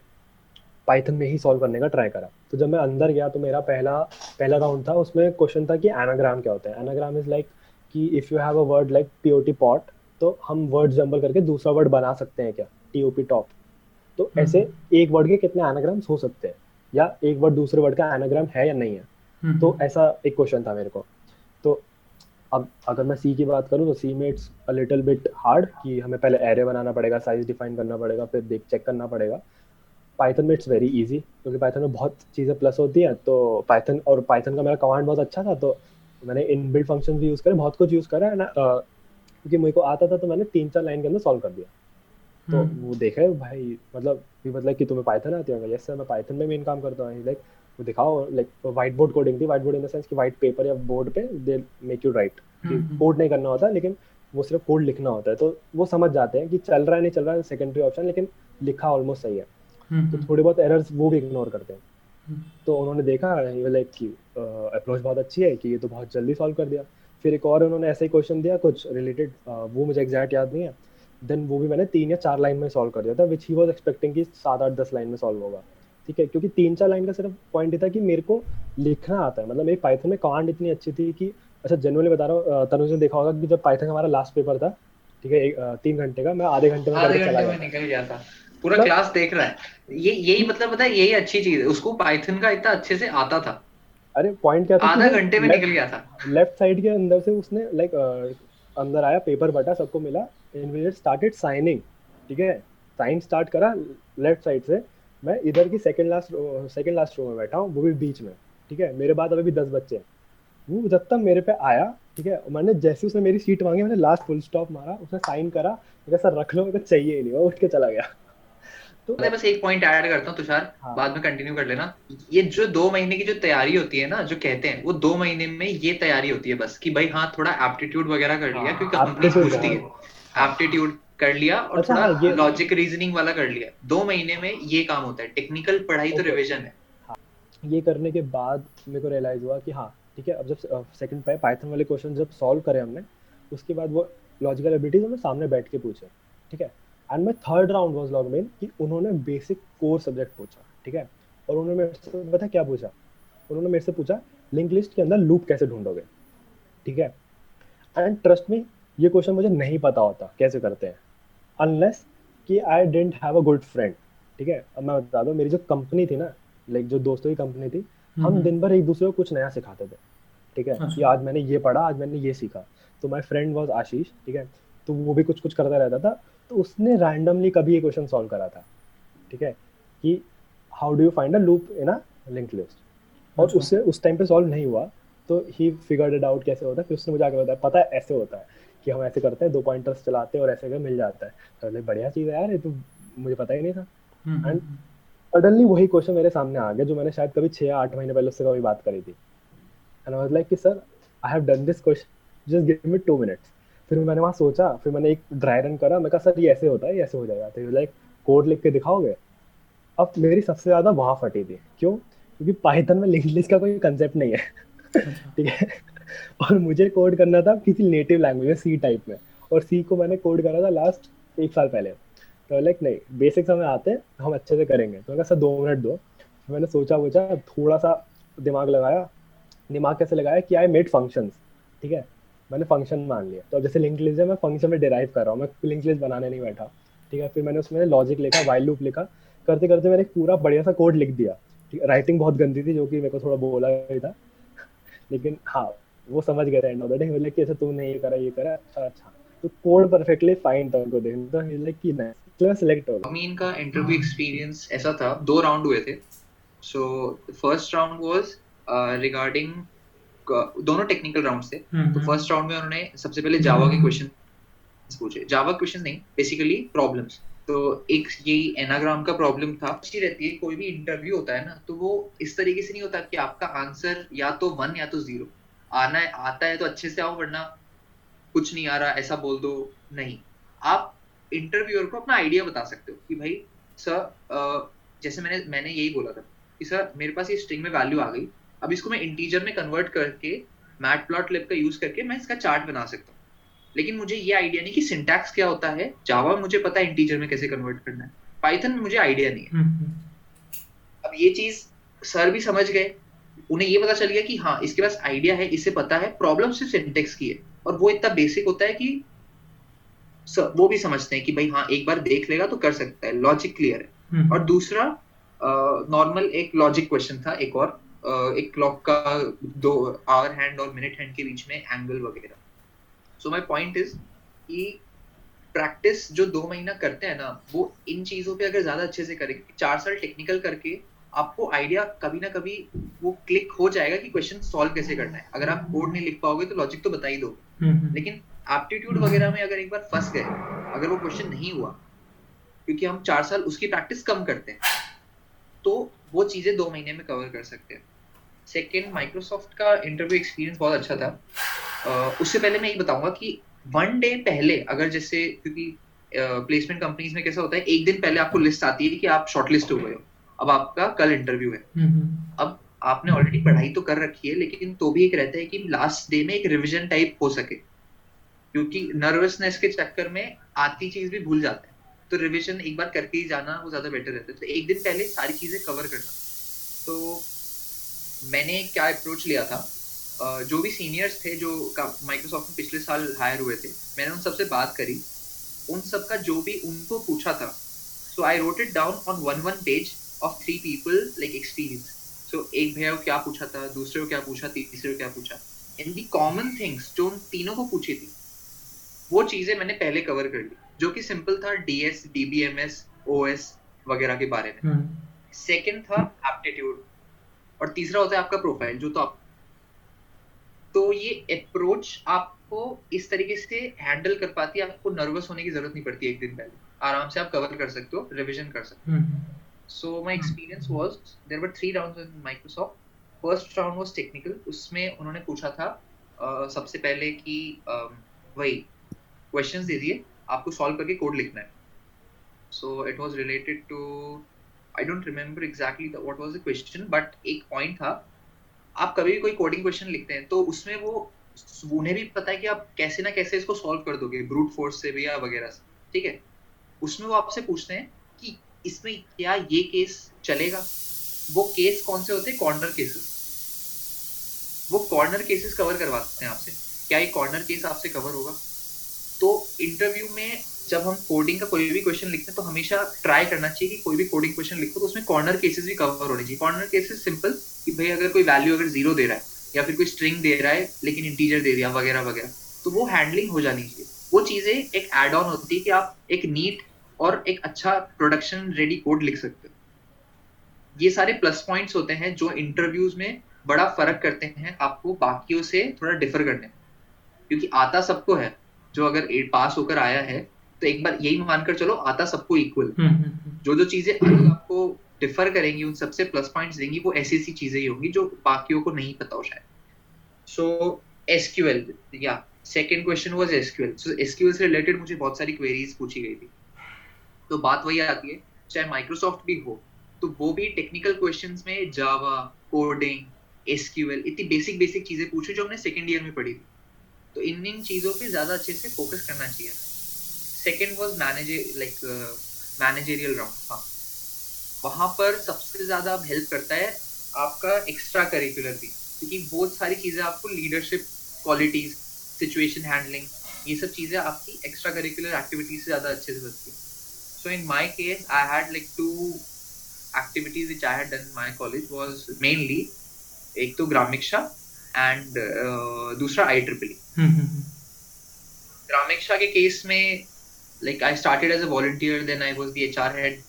पाइथन में ही सॉल्व करने का ट्राई करा। तो जब मैं अंदर गया तो मेरा पहला पहला राउंड था उसमें क्वेश्चन था कि एनाग्राम क्या होता है। एनाग्राम इज़ लाइक कि if you have a word like P O T pot तो हम वर्ड जम्बल करके दूसरा वर्ड बना सकते हैं क्या? टी ओ पी टॉप तो हम्म। ऐसे एक वर्ड के कितने एनाग्राम्स हो सकते हैं? या एक वर्ड दूसरे वर्ड का एनाग्राम है या नहीं है? हम्म, तो। ऐसा एक क्वेश्चन था मेरे को। तो अब अगर मैं सी की बात करूँ तो सी में it's a little bit hard कि हमें पहले एरे बनाना पड़ेगा साइज़ डिफाइन करना पड़ेगा फिर देख चेक करना पड़ेगा। पाइथन में इट्स वेरी इजी क्योंकि पाइथन में बहुत चीज़ें प्लस होती हैं तो पाइथन और पाइथन का मेरा कमांड बहुत अच्छा था तो मैंने इन बिल्ड फ़ंक्शन भी यूज़ करे बहुत कुछ यूज़ करा है ना क्योंकि मेरे को आता था तो मैंने तीन चार लाइन के अंदर सॉल्व कर दिया। तो हम्म। वो देखे भाई मतलब भी मतलब कि तुम्हें पाइथन आती होगा यस सर मैं पाइथन में मेन काम करता हूँ। लाइक वो दिखाओ लाइक व्हाइट बोर्ड कोडिंग थी white board in the sense कि व्हाइट पेपर या बोर्ड पे they make you write code नहीं करना होता लेकिन वो सिर्फ़ कोड लिखना होता है। तो वो समझ जाते हैं कि चल रहा है नहीं चल रहा है सेकेंडरी ऑप्शन लेकिन लिखा ऑलमोस्ट सही है। हम्म, तो हम्म। थोड़े बहुत एरर्स वो भी इग्नोर करते हैं। तो उन्होंने देखा लाइक कि अप्रोच बहुत अच्छी है कि ये तो बहुत जल्दी सॉल्व कर दिया। फिर एक और उन्होंने ऐसा ही क्वेश्चन दिया कुछ रिलेटेड वो मुझे एग्जैक्ट याद नहीं है। देन वो भी मैंने तीन या चार लाइन में सॉल्व कर दिया था विच ही वॉज़ एक्सपेक्टिंग कि सात आठ दस लाइन में सॉल्व होगा। ठीक है? क्योंकि तीन चार लाइन का सिर्फ़ पॉइंट ये था कि मेरे को लिखना आता है। मतलब मेरी पाइथन में कमांड इतनी अच्छी थी कि अच्छा जनरली बता रहा हूँ तनुज ने देखा होगा कि जब पाइथन हमारा लास्ट पेपर था ठीक है तीन घंटे का मैं आधे घंटे में आधे घंटे में निकल गया था। पूरा क्लास देख रहा है। ये यही मतलब पता है यही अच्छी चीज़ है। उसको पाइथन का इतना अच्छे से आता था। अरे पॉइंट क्या था आधा घंटे में निकल गया था। लेफ़्ट साइड के अंदर से उसने लाइक अंदर आया पेपर बटा सबको मिला। एंड स्टार्टेड साइनिंग ठीक है? साइन स्टार्ट करा लेफ़्ट साइड से। मैं इधर की second last second last row में बैठा हूँ वो भी बीच में ठीक है? मेरे बाद अभी भी दस बच्चे हैं। वो जब तक मेरे पे आया ठीक है? मैंने जैसे उसने मेरी सीट मांगी मैंने लास्ट फुल स्टॉप मारा उसने साइन करा मैं सर रख लो मेरे को चाहिए ही नहीं। वो उठ के चला गया। तो मैं बस एक पॉइंट ऐड करता हूँ तुषार। हाँ. बाद में कंटिन्यू कर लेना। ये जो दो महीने की जो तैयारी होती है ना जो कहते हैं वो दो महीने में ये तैयारी होती है बस कि भाई हाँ थोड़ा एप्टीट्यूड वगैरह कर लिया हाँ, क्योंकि कंपनी पूछती है। एप्टीट्यूड कर लिया और अच्छा, थोड़ा हाँ, लॉजिक रीजनिंग वाला कर लिया। दो महीने में ये काम होता है। टेक्निकल पढ़ाई तो रिविजन है। हाँ, ये करने के बाद मेरे को रियलाइज़ हुआ कि हाँ ठीक है अब जब सेकंड पे पाइथन वाले क्वेश्चन जब सॉल्व करे हमने उसके बाद वो लॉजिकल एबिलिटीज हमें सामने बैठ के पूछे ठीक है? And my third round was log main कि उन्होंने बेसिक कोर सब्जेक्ट पूछा ठीक है? और उन्होंने मेरे से पता क्या पूछा? उन्होंने मेरे से पूछा लिंक लिस्ट के अंदर लूप कैसे ढूंढोगे? ठीक है? एंड ट्रस्ट में ये क्वेश्चन मुझे नहीं पता होता कैसे करते हैं? अनलेस कि I didn't have a good friend ठीक है? अब मैं बता दूँ मेरी जो कंपनी थी ना लाइक जो दोस्तों की कंपनी थी हम। दिन भर एक दूसरे को कुछ नया सिखाते थे ठीक है? कि अच्छा। आज मैंने ये पढ़ा आज मैंने ये सीखा। तो माई फ्रेंड वॉज़ आशीष ठीक है? तो वो भी कुछ कुछ करता रहता था। तो उसने रैंडमली कभी ये क्वेश्चन सॉल्व करा था ठीक है? कि how do you find a loop in a link list और अच्छा। उससे उस टाइम पे सॉल्व नहीं हुआ तो ही फिगर्ड इट आउट कैसे होता है फिर उसने मुझे आगे बताया पता है ऐसे होता है कि हम ऐसे करते हैं दो पॉइंटर्स चलाते हैं और ऐसे मिल जाता है। तो बढ़िया चीज़ है यार ये तो मुझे पता ही नहीं था। एंड सडनली वही क्वेश्चन मेरे सामने आ गया जो मैंने शायद कभी छः आठ महीने पहले उससे कभी बात करी थी। एंड आई वाज लाइक कि sir I have done this question just give me two minutes फिर मैंने वहाँ सोचा फिर मैंने एक ड्राई रन करा मैं कहा सर ये ऐसे होता है ऐसे हो जाएगा। तो लाइक कोड लिख के दिखाओगे? अब मेरी सबसे ज़्यादा वहाँ फटी थी। क्यों? क्योंकि पाइथन में लिंक लिस्ट का कोई कंसेप्ट नहीं है। अच्छा। ठीक है? और मुझे कोड करना था किसी नेटिव लैंग्वेज में सी टाइप में। और सी को मैंने कोड करा था लास्ट एक साल पहले। तो लाइक नहीं बेसिक्स हमें आते हैं हम अच्छे से करेंगे। तो मैं सर दो मिनट दो। मैंने सोचा वोचा थोड़ा सा दिमाग लगाया। दिमाग कैसे लगाया कि आई मेड फ़ंक्शन ठीक है? मैंने फ़ंक्शन मान लिया। तो जैसे लिंक लिस्ट है, मैं फ़ंक्शन में डिराइव कर रहा हूँ। मैं लिंक लिस्ट बनाने नहीं बैठा। ठीक है? फिर मैंने उसमें लॉजिक लिखा वाइल लूप लिखा। करते करते मैंने पूरा बढ़िया सा कोड लिख दिया। राइटिंग बहुत गंदी थी, जो कि मेरे को थोड़ा बोला गया था। लेकिन हाँ वो समझ गए एंड ऑफ़ द डे बोले कि ऐसा तुमने ये करा ये करा। अच्छा। अच्छा तो कोड परफेक्टली फाइन था उनको देखने तो ही लाइक कि नाइस तो सिलेक्ट हो अमीन का इंटरव्यू एक्सपीरियंस ऐसा था। दो राउंड हुए थे। So first round was regarding दोनों टेक्निकल राउंड्स थे। हम्म, तो फ़र्स्ट हम्म। राउंड में उन्होंने सबसे पहले जावा के क्वेश्चन पूछे। जावा क्वेश्चन नहीं बेसिकली प्रॉब्लम्स तो एक यही एनाग्राम का प्रॉब्लम था। अच्छी रहती है कोई भी इंटरव्यू होता है ना तो वो इस तरीके से नहीं होता कि आपका आंसर या तो वन या तो ज़ीरो आना है आता है तो अच्छे से आओ वरना कुछ नहीं आ रहा ऐसा बोल दो नहीं। आप इंटरव्यूअर को अपना आइडिया बता सकते हो कि भाई सर जैसे मैंने मैंने यही बोला था कि सर मेरे पास ये स्ट्रिंग में वैल्यू आ गई अब इसको मैं इंटीजर में कन्वर्ट करके मैट प्लॉट लिप का यूज़ करके मैं इसका चार्ट बना सकता हूँ। लेकिन मुझे ये आइडिया नहीं कि सिंटैक्स क्या होता है। जावा मुझे पता है इंटीजर में कैसे कन्वर्ट करना है। पाइथन में मुझे आइडिया नहीं है। हम्म, हम्म। अब ये चीज़ सर भी समझ गए। उन्हें ये पता चल गया कि हाँ इसके पास आइडिया है इसे पता है। प्रॉब्लम सिर्फ़ सिंटेक्स की है। और वो इतना बेसिक होता है कि वो भी समझते हैं कि भाई हाँ एक बार देख लेगा तो कर सकता है। लॉजिक क्लियर है। हम्म। और दूसरा नॉर्मल एक लॉजिक क्वेश्चन था एक और। एक क्लॉक का दो आवर हैंड और मिनट हैंड के बीच में एंगल वगैरह। सो माय पॉइंट इज़ कि प्रैक्टिस जो दो महीना करते हैं ना वो इन चीज़ों पे अगर ज़्यादा अच्छे से करें चार साल टेक्निकल करके आपको आइडिया कभी ना कभी वो क्लिक हो जाएगा कि क्वेश्चन सॉल्व कैसे करना है। अगर आप कोड नहीं लिख पाओगे तो लॉजिक तो बता ही दो लेकिन एप्टीट्यूड वगैरह में अगर एक बार फंस गए अगर वो क्वेश्चन नहीं हुआ क्योंकि हम चार साल उसकी प्रैक्टिस कम करते हैं तो वो चीज़ें दो महीने में कवर कर सकते हैं। सेकेंड माइक्रोसॉफ्ट का इंटरव्यू एक्सपीरियंस बहुत अच्छा था। uh, उससे पहले मैं ये बताऊँगा कि वन डे पहले अगर जैसे क्योंकि प्लेसमेंट uh, कंपनीज़ में कैसा होता है एक दिन पहले आपको लिस्ट आती है कि आप शॉर्टलिस्ट हो गए हो। अब आपका कल इंटरव्यू है। अब आपने ऑलरेडी पढ़ाई तो कर रखी है लेकिन तो भी एक रहता है कि लास्ट डे में एक रिविजन टाइप हो सके। क्योंकि नर्वसनेस के चक्कर में आती चीज़ भी भूल जाते हैं। तो रिविजन एक बार करके ही जाना वो ज़्यादा बेटर रहता है। तो एक दिन पहले सारी चीज़ें कवर करना। तो मैंने क्या अप्रोच लिया था? जो भी सीनियर्स थे जो माइक्रोसॉफ्ट में पिछले साल हायर हुए थे मैंने उन सबसे बात करी। उन सब का जो भी उनको पूछा था so I wrote it down on one one page of three people like experience so एक भैया को क्या पूछा था दूसरे को क्या पूछा तीसरे को क्या पूछा? इन दी कॉमन थिंग्स जो उन तीनों को पूछी थी वो चीज़ें मैंने पहले कवर कर ली जो कि सिंपल था डीएस डीबीएमएस ओएस वगैरह के बारे में। सेकंड था एप्टीट्यूड और तीसरा होता है आपका प्रोफ़ाइल जो तो आप तो ये अप्रोच आपको इस तरीके से हैंडल कर पाती है आपको नर्वस होने की ज़रूरत नहीं पड़ती एक दिन पहले। आराम से आप कवर कर सकते हो रिविजन कर सकते हो। So my experience was there were three rounds in Microsoft first round was technical उसमें उन्होंने पूछा था uh, सबसे पहले कि uh, वही क्वेश्चन दे दिए आपको सॉल्व करके कोड लिखना है। So it was related to I don't remember exactly what was the question but एक पॉइंट था, आप कभी भी कोई कोडिंग क्वेश्चन लिखते हैं तो उसमें वो, उन्हें भी पता है कि आप कैसे ना कैसे इसको सॉल्व कर दोगे ब्रूट फोर्स से भी या वगैरह से, ठीक है? उसमें वो आपसे पूछते हैं कि इसमें क्या ये केस चलेगा? वो केस कौन से होते हैं? कॉर्नर केसेस वो कॉर्नर केसेस कवर करवाते हैं आपसे, क्या ये कॉर्नर केस आपसे कवर होगा? तो इंटरव्यू में जब हम कोडिंग का कोई भी क्वेश्चन लिखते हैं तो हमेशा ट्राई करना चाहिए कि कोई भी कोडिंग क्वेश्चन लिखो तो उसमें कॉर्नर केसेस भी कवर होने चाहिए। कॉर्नर केसेस सिंपल कि भाई अगर कोई वैल्यू अगर ज़ीरो दे रहा है, या फिर कोई स्ट्रिंग दे रहा है, लेकिन इंटीजर दे दिया, वगैरह वगैरह तो वो हैंडलिंग हो जानी चाहिए। वो चीज़ें एक एड ऑन होती है कि आप एक नीट और एक अच्छा प्रोडक्शन रेडी कोड लिख सकते हो। ये सारे प्लस पॉइंट्स होते हैं जो इंटरव्यूज़ में बड़ा फ़र्क करते हैं, आपको बाकियों से थोड़ा डिफर करने क्योंकि आता सबको है, जो अगर पास होकर आया है तो एक बार यही मानकर चलो आता सबको इक्वल हम्म, हम्म, हम्म। जो जो चीज़ें अलग आपको डिफर करेंगी उन सबसे प्लस पॉइंट्स देंगी वो ऐसी ऐसी चीज़ें ही होंगी जो बाकियों को नहीं पता हो शायद। सो एसक्यूएल या second question was SQL so SQL से रिलेटेड मुझे बहुत सारी क्वेरीज पूछी गई थी। तो बात वही आती है चाहे माइक्रोसॉफ्ट भी हो तो वो भी टेक्निकल क्वेश्चंस में जावा कोडिंग एसक्यूएल इतनी बेसिक बेसिक चीज़ें पूछी जो हमने सेकेंड ईयर में पढ़ी थी। तो इन इन चीज़ों पे ज़्यादा अच्छे से फोकस करना चाहिए। Second was manager like managerial round हाँ। वहाँ पर सबसे ज़्यादा हेल्प करता है आपका एक्स्ट्रा करिकुलर भी क्योंकि बहुत सारी चीज़ें आपको लीडरशिप क्वालिटीज सिचुएशन हैंडलिंग ये सब चीज़ें आपकी एक्स्ट्रा करिकुलर एक्टिविटीज़ से ज़्यादा अच्छे से बनती है। So in my case I had like two activities which I had done in my college was mainly एक तो ग्रामिक्षा एंड uh, दूसरा आई ट्रिपल ग्रामिक्षा के केस में like I started as a volunteer then I was the HR head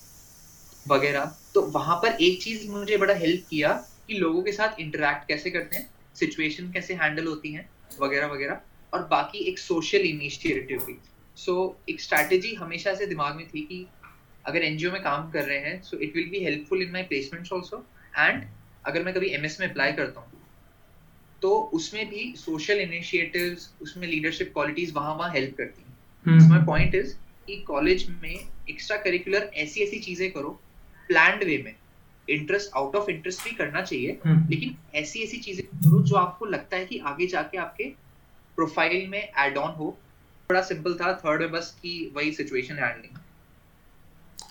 वगैरह। तो वहाँ पर एक चीज़ मुझे बड़ा हेल्प किया कि लोगों के साथ इंटरेक्ट कैसे करते हैं सिचुएशन कैसे हैंडल होती हैं वगैरह वगैरह। और बाकी एक सोशल इनिशिएटिव भी। सो so, एक स्ट्रैटेजी हमेशा से दिमाग में थी कि अगर एनजीओ में काम कर रहे हैं so it will be helpful in my placements also and अगर मैं कभी एमएस में अप्लाई करता हूँ तो उसमें भी सोशल इनिशिएटिव्स उसमें लीडरशिप क्वालिटीज वहाँ वहाँ हेल्प करती हैं। माय पॉइंट इज़ कि कॉलेज में एक्स्ट्रा करिकुलर ऐसी ऐसी चीज़ें करो प्लान्ड वे में। इंटरेस्ट आउट ऑफ़ इंटरेस्ट भी करना चाहिए हम्म। लेकिन ऐसी ऐसी चीज़ें करो जो आपको लगता है कि आगे जाके आपके प्रोफ़ाइल में एड ऑन हो। बड़ा सिंपल था थर्ड में बस की वही सिचुएशन हैंडलिंग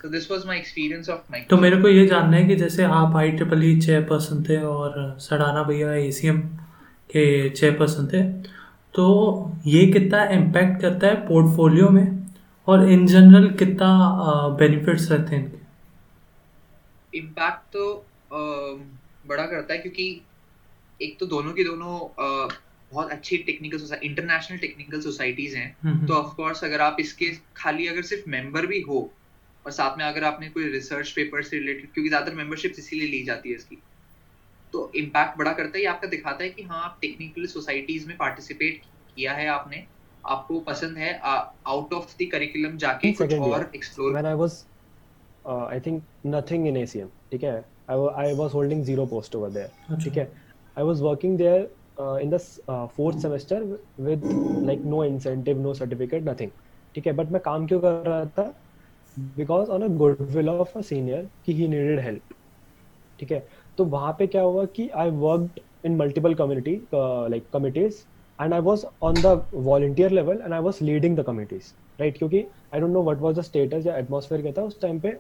तो this was my experience of Microsoft तो मेरे को ये जानना है कि जैसे आप आई ट्रिपल ई चेयरपर्सन थे और सडाना भैया ए के चेयरपर्सन थे तो ये कितना इम्पैक्ट करता है पोर्टफोलियो में? और इन जनरल कितना बेनिफिट्स रहते हैं इनके? इम्पैक्ट तो बड़ा करता है क्योंकि एक तो दोनों की दोनों बहुत अच्छी टेक्निकल इंटरनेशनल टेक्निकल सोसाइटीज हैं। हम्म, तो ऑफ़ कोर्स अगर आप इसके खाली अगर सिर्फ़ मेंबर भी हो और साथ में अगर आपने कोई रिसर्च पेपर से रिलेटेड क्योंकि ज़्यादातर मेंबरशिप इसीलिए ली जाती है इसकी। तो इम्पैक्ट बड़ा करता है ये आपका दिखाता है कि हाँ आप टेक्निकल सोसाइटीज में पार्टिसिपेट किया है आपने। आपको पसंद है आउट ऑफ़ द करिकुलम जाके कुछ और explore when I was I think nothing in ACM ठीक है? I I was holding zero post over there ठीक है? I was working there in the fourth semester with like no incentive no certificate nothing ठीक है? बट मैं काम क्यों कर रहा था? Because on a good will of a senior कि ही नीडेड हेल्प ठीक है? तो वहाँ पे क्या हुआ कि I work in multiple community like committees and I was on the volunteer level and I was leading the committees. Right? क्योंकि I don't know what was the status या atmosphere क्या था उस टाइम पे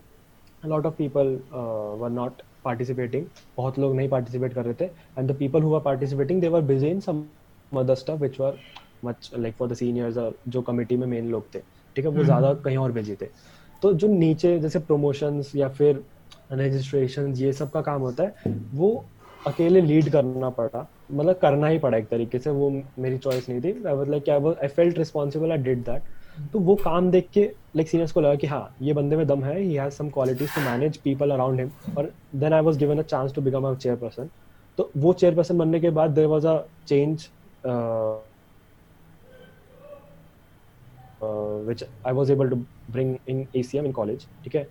a lot of people uh, were not participating बहुत लोग नहीं participate कर रहे थे and the people who were participating they were busy in some other stuff which were much like for the seniors or जो committee में main लोग थे ठीक है वो हम्म। ज़्यादा कहीं और busy थे तो जो नीचे जैसे promotions या फिर registrations ये सब का काम होता है वो अकेले लीड करना पड़ा मतलब करना ही पड़ा एक तरीके से वो मेरी चॉइस नहीं थी। I was like I felt responsible I did that तो वो काम देख के लाइक सीनियर्स को लगा कि हाँ ये बंदे में दम है ही has some qualities to manage people around him और then I was given a chance to become a chairperson तो वो चेयरपर्सन बनने के बाद there was a change which I was able to bring in ACM in college ठीक है?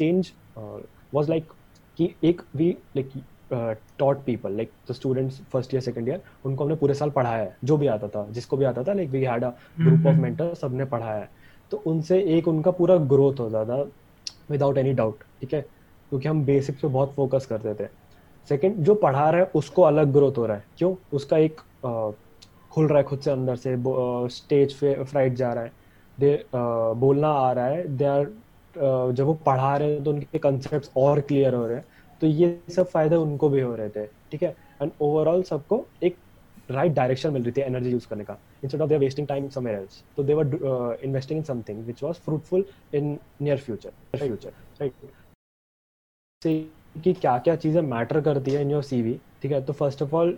Change uh, was like कि एक we like uh, people like like students first year year year उनको हमने पूरे साल पढ़ाया है जो भी आता था जिसको भी आता था like we had a group of hmm. mentors सबने पढ़ाया है। तो उनसे एक उनका पूरा ग्रोथ होता था विदाउट एनी डाउट ठीक है? क्योंकि हम बेसिक्स पे बहुत फोकस करते थे। सेकंड जो पढ़ा रहा है उसको अलग ग्रोथ हो रहा है। क्यों? उसका एक खुल रहा है खुद से अंदर से स्टेज पे फ्राइट जा रहा है। दे बोलना आ रहा है दे आर जब वो पढ़ा रहे हैं तो उनके कंसेप्ट और क्लियर हो रहे हैं। तो ये सब फ़ायदे उनको भी हो रहे थे, ठीक है? एंड ओवरऑल सबको एक राइट डायरेक्शन मिल रही थी एनर्जी यूज़ करने का instead of their wasting time somewhere else तो they were investing in something which was fruitful in near future future right कि क्या क्या चीज़ें मैटर करती है इन योर सीवी ठीक है? तो फ़र्स्ट ऑफ़ ऑल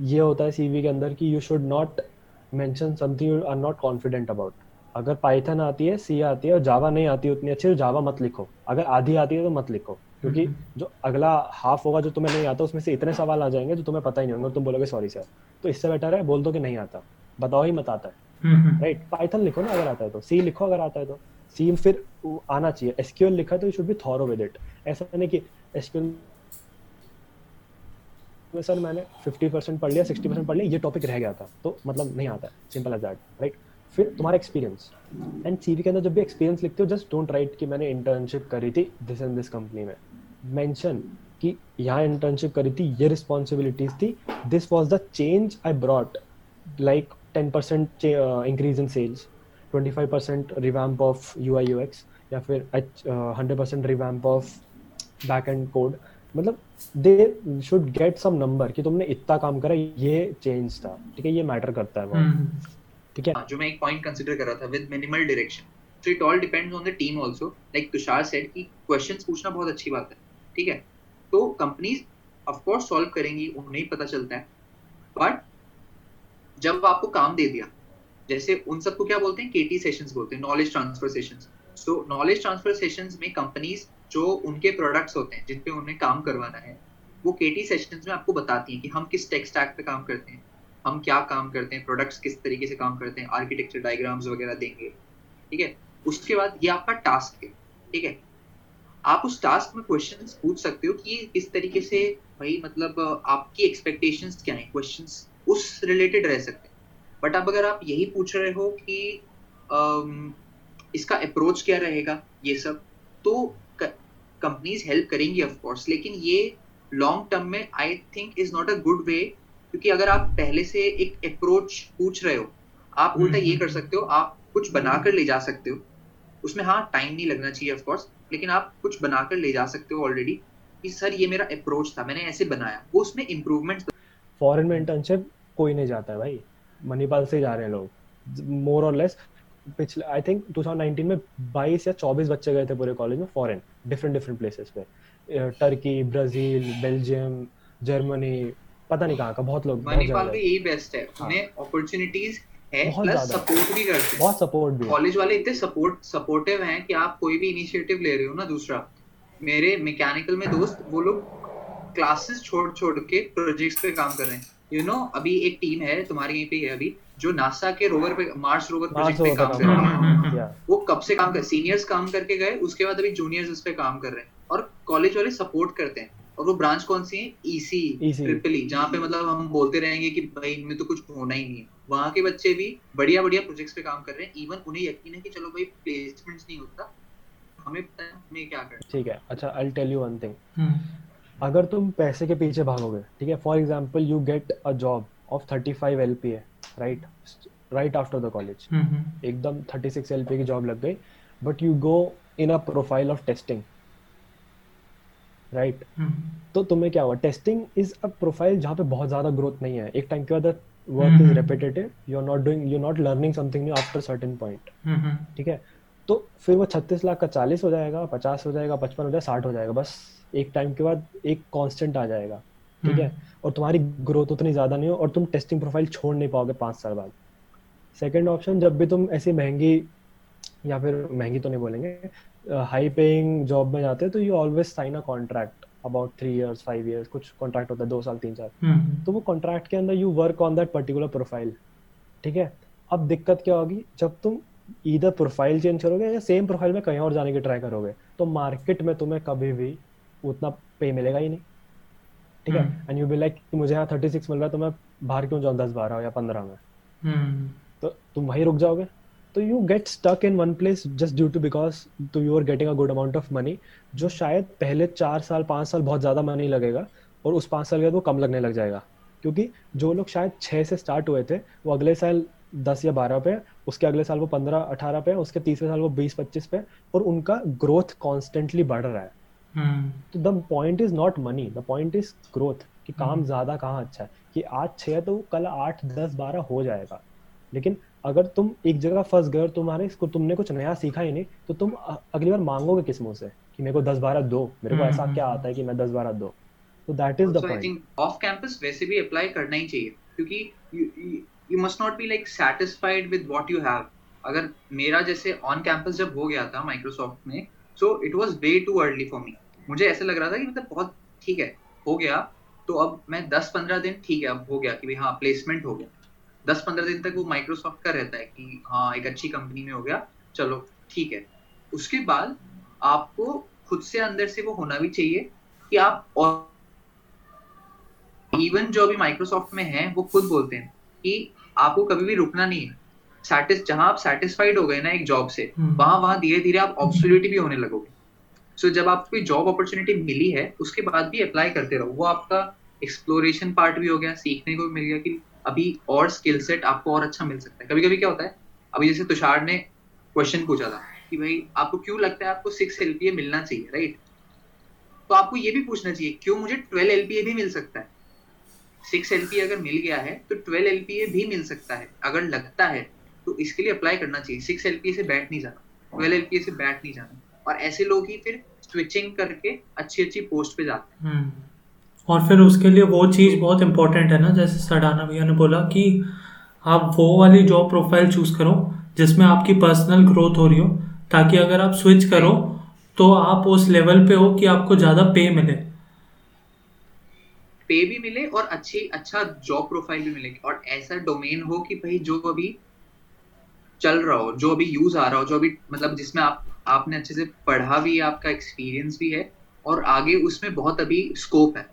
ये होता है सीवी के अंदर कि you should not mention something you are not confident about अगर पाइथन आती है सी आती है और जावा नहीं आती उतनी अच्छी तो जावा मत लिखो। अगर आधी आती है तो मत लिखो। क्योंकि जो अगला हाफ़ होगा जो तुम्हें नहीं आता उसमें से इतने सवाल आ जाएँगे जो तुम्हें पता ही नहीं होंगे और तुम बोलोगे सॉरी सर तो इससे बेटर है बोल दो कि नहीं आता। बताओ ही मत आता है। हम्म, राइट पाइथन लिखो ना अगर आता है तो। सी लिखो अगर आता है तो। सी फिर आना चाहिए। एसक्यूएल लिखा है तो you should be thorough with it ऐसा नहीं कि एसक्यूएल में सर मैंने 50 परसेंट पढ़ लिया 60 परसेंट पढ़ लिया ये टॉपिक रह गया था। तो मतलब नहीं आता। सिंपल एज दैट राइट फिर तुम्हारा एक्सपीरियंस एंड सीवी के अंदर जब भी एक्सपीरियंस लिखते हो जस्ट डोंट राइट कि मैंने इंटर्नशिप करी थी दिस एंड दिस कंपनी में। मेंशन कि यहाँ इंटर्नशिप करी थी ये रिस्पॉन्सिबिलिटीज थी। This was the change I brought like 10% ch- uh, increase in sales 25% revamp of UI UX या फिर hundred percent revamp of back end code मतलब they should get some number कि तुमने इतना काम करा ये चेंज था। ठीक है ये मैटर करता है वो। हम्म, ठीक है? हाँ, जो मैं एक पॉइंट कंसीडर कर रहा था with minimal direction so it all depends on the team also like Tushar said कि क्वेश्चंस पूछना बहुत अच्छी बात है। ठीक है? तो कंपनीज़ ऑफ़ कोर्स सॉल्व करेंगी, उन्हें ही पता चलता है। बट जब आपको काम दे दिया, जैसे उन सबको क्या बोलते हैं? केटी सेशंस बोलते हैं knowledge transfer sessions so knowledge transfer sessions में कंपनीज़ जो उनके प्रोडक्ट्स होते हैं जिन पे उन्हें काम करवाना है, वो केटी सेशंस में आपको बताती हैं कि हम किस टेक स्टैक पे काम करते हैं, हम क्या काम करते हैं प्रोडक्ट्स किस तरीके से काम करते हैं आर्किटेक्चर डायग्राम्स वगैरह देंगे, ठीक है? उसके बाद ये आपका टास्क है, ठीक है? आप उस टास्क में क्वेश्चन पूछ सकते हो कि ये किस तरीके से भाई मतलब आपकी एक्सपेक्टेशंस क्या हैं? क्वेश्चंस उस रिलेटेड रह सकते हैं। बट अब अगर आप यही पूछ रहे हो कि अम, इसका अप्रोच क्या रहेगा ये सब तो कंपनीज़ हेल्प करेंगी ऑफ़ कोर्स लेकिन ये लॉन्ग टर्म में I think is not a good way क्योंकि अगर आप पहले से एक अप्रोच पूछ रहे हो आप उल्टा ये कर सकते हो आप कुछ बनाकर ले जा सकते हो। उसमें हाँ टाइम नहीं लगना चाहिए ऑफ़ कोर्स लेकिन आप कुछ बनाकर ले जा सकते हो ऑलरेडी कि सर ये मेरा अप्रोच था मैंने ऐसे बनाया। वो उसमें इम्प्रूवमेंट फॉरेन में इंटर्नशिप कोई नहीं जाता है भाई। मणिपाल से जा रहे हैं लोग। मोर और लेस पिछले आई थिंक 2019 में 22 या 24 बच्चे गए थे पूरे कॉलेज में फॉरेन डिफरेंट डिफरेंट प्लेसेस पे। टर्की ब्राज़ील बेल्जियम जर्मनी पता नहीं कहाँ का बहुत लोग मणिपाल भी यही बेस्ट है। हाँ। उन्हें अपॉर्चुनिटीज़ है प्लस सपोर्ट भी करते हैं। बहुत सपोर्ट भी कॉलेज वाले इतने सपोर्ट सपोर्टिव हैं कि आप कोई भी इनिशिएटिव ले रहे हो ना दूसरा। मेरे मैकेनिकल में दोस्त वो लोग क्लासेस छोड़ छोड़ के प्रोजेक्ट्स पे काम कर रहे हैं। यू you नो know, अभी एक टीम है तुम्हारी यहीं पे है अभी जो नासा के रोवर पे मार्स रोवर प्रोजेक्ट पे काम कर रहे हैं। वो कब से काम कर सीनियर्स काम करके गए उसके बाद अभी जूनियर्स उस पे काम कर रहे हैं। और कॉलेज वाले सपोर्ट करते हैं। और वो ब्रांच कौन सी है? ईसी ट्रिपल ई जहाँ पे मतलब हम बोलते रहेंगे कि भाई इनमें तो कुछ होना ही नहीं है। वहाँ के बच्चे भी बढ़िया बढ़िया प्रोजेक्ट्स पे काम कर रहे हैं। इवन उन्हें यकीन है कि चलो भाई प्लेसमेंट्स नहीं होता। हमें पता है हमें क्या करना ठीक है। अच्छा I tell you one thing अगर तुम पैसे के पीछे भागोगे ठीक है? For example you get a job of 35 LPA right right after the college एकदम 36 एलपीए की जॉब लग गई but you go in a profile of testing right तो तुम्हें क्या हुआ? टेस्टिंग इज़ अ प्रोफ़ाइल जहाँ पे बहुत ज़्यादा ग्रोथ नहीं है। एक टाइम के बाद work is repetitive you are not doing you not learning something new after certain point ठीक है? तो फिर वो छत्तीस लाख का चालीस हो जाएगा पचास हो जाएगा पचपन हो जाएगा साठ हो जाएगा। बस एक टाइम के बाद एक कॉन्स्टेंट आ जाएगा। ठीक है? हम्म। और तुम्हारी ग्रोथ उतनी ज़्यादा नहीं हो और तुम टेस्टिंग प्रोफ़ाइल छोड़ नहीं पाओगे पाँच साल बाद। सेकेंड ऑप्शन जब भी तुम ऐसी महँगी या फिर महँगी तो नहीं बोलेंगे हाई पेइंग जॉब में जाते हैं तो you always sign a contract about three years five years कुछ कॉन्ट्रैक्ट होता है दो साल तीन साल। हम्म। तो वो कॉन्ट्रैक्ट के अंदर you work on that particular profile ठीक है? अब दिक्कत क्या होगी? जब तुम इधर प्रोफ़ाइल चेंज करोगे या सेम प्रोफ़ाइल में कहीं और जाने की ट्राई करोगे तो मार्केट में तुम्हें कभी भी उतना पे मिलेगा ही नहीं ठीक है? एंड यू बी लाइक मुझे यहाँ थर्टी सिक्स मिल रहा है तो मैं बाहर क्यों जाऊँ दस बारह या पंद्रह में? hmm. तो तुम वहीं रुक जाओगे। तो you get stuck in one place just due to because to you are getting a good amount of money जो शायद पहले चार साल पाँच साल बहुत ज़्यादा मनी लगेगा और उस पाँच साल के बाद वो कम लगने लग जाएगा क्योंकि जो लोग शायद छः से स्टार्ट हुए थे वो अगले साल दस या बारह पे उसके अगले साल वो पंद्रह अठारह पे उसके तीसरे साल वो बीस पच्चीस पे और उनका ग्रोथ कॉन्स्टेंटली बढ़ रहा है hmm. तो the point is not money the point is growth कि काम hmm. ज़्यादा कहाँ अच्छा है कि आज छह तो कल आठ दस बारह हो जाएगा लेकिन अगर तुम एक जगह फंस गए और तुम्हारे तुमने कुछ नया सीखा ही नहीं तो तुम अगली बार मांगोगे किस मुँह से कि मेरे को दस बारह दो? मेरे को ऐसा क्या आता है कि मैं दस बारह दो? तो that is the point of campus वैसे भी अप्लाई करना ही चाहिए क्योंकि you must not be like satisfied with what you have अगर मेरा जैसे ऑन कैंपस जब हो गया था माइक्रोसॉफ्ट में so it was way too early for me मुझे ऐसे लग रहा था कि मतलब बहुत ठीक है हो गया तो अब मैं 10-15 दिन ठीक है अब हो गया कि भाई हाँ प्लेसमेंट हो गया। 10-15 दिन तक वो माइक्रोसॉफ्ट का रहता है कि हाँ एक अच्छी कंपनी में हो गया चलो ठीक है। उसके बाद आपको खुद से अंदर से वो होना भी चाहिए कि आप और इवन जो अभी माइक्रोसॉफ्ट में है वो खुद बोलते हैं कि आपको कभी भी रुकना नहीं है। सैटिस जहाँ आप सेटिस्फाइड हो गए ना एक जॉब से हम्म। वहाँ वहाँ धीरे धीरे आप ऑब्सोल्यूट भी होने लगोगे। सो so, जब आपको कोई जॉब अपॉर्चुनिटी मिली है उसके बाद भी अप्लाई करते रहो। वो आपका एक्सप्लोरेशन पार्ट भी हो गया सीखने को भी मिल गया कि अभी और स्किल सेट आपको और अच्छा मिल सकता है। कभी कभी क्या होता है, अभी जैसे तुषार ने क्वेश्चन पूछा था कि भाई, आपको क्यों लगता है आपको सिक्स एलपीए मिलना चाहिए राइट तो आपको ये भी पूछना चाहिए, क्यों मुझे ट्वेल्व एलपीए भी मिल सकता है? सिक्स एल अगर मिल गया है तो ट्वेल्व एल भी मिल सकता है। अगर लगता है तो इसके लिए अप्लाई करना चाहिए। सिक्स एल से बैठ नहीं जाना ट्वेल्व एल से बैठ नहीं जाना। और ऐसे लोग ही फिर स्विचिंग करके अच्छी अच्छी पोस्ट पे जाते हैं। हम्म। और फिर उसके लिए वो चीज़ बहुत इंपॉर्टेंट है ना, जैसे सडाना भैया ने बोला कि आप वो वाली जॉब प्रोफ़ाइल चूज़ करो जिसमें आपकी पर्सनल ग्रोथ हो रही हो, ताकि अगर आप स्विच करो तो आप उस लेवल पे हो कि आपको ज़्यादा पे मिले। पे भी मिले और अच्छी अच्छा जॉब प्रोफ़ाइल भी मिले और ऐसा डोमेन हो कि भाई जो अभी चल रहा हो, जो अभी यूज़ आ रहा हो, जो अभी मतलब जिसमें आप, आपने अच्छे से पढ़ा भी है, आपका एक्सपीरियंस भी है, और आगे उसमें बहुत अभी स्कोप है।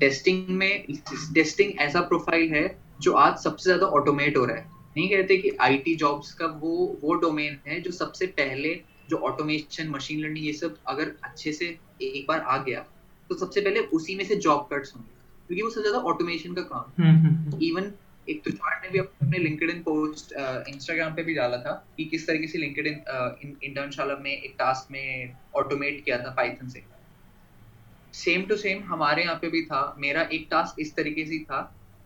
टेस्टिंग हम्म, हम्म, हम्म। में टेस्टिंग ऐसा प्रोफ़ाइल है जो आज सबसे ज़्यादा ऑटोमेट हो रहा है। नहीं कहते कि आईटी जॉब्स का वो वो डोमेन है जो सबसे पहले जो ऑटोमेशन मशीन लर्निंग ये सब अगर अच्छे से एक बार आ गया तो सबसे पहले उसी में से जॉब कट्स होंगे। क्योंकि वो सबसे ज़्यादा ऑटोमेशन का काम इवन एक तो तुषार ने भी अपने लिंक्डइन पोस्ट इंस्टाग्राम पे भी डाला था कि किस तरीके से लिंक्डइन इंटर्नशाला में एक टास्क में ऑटोमेट किया था पाइथन से। सेम टू सेम हमारे यहाँ पे भी था। मेरा एक टास्क इस तरीके से था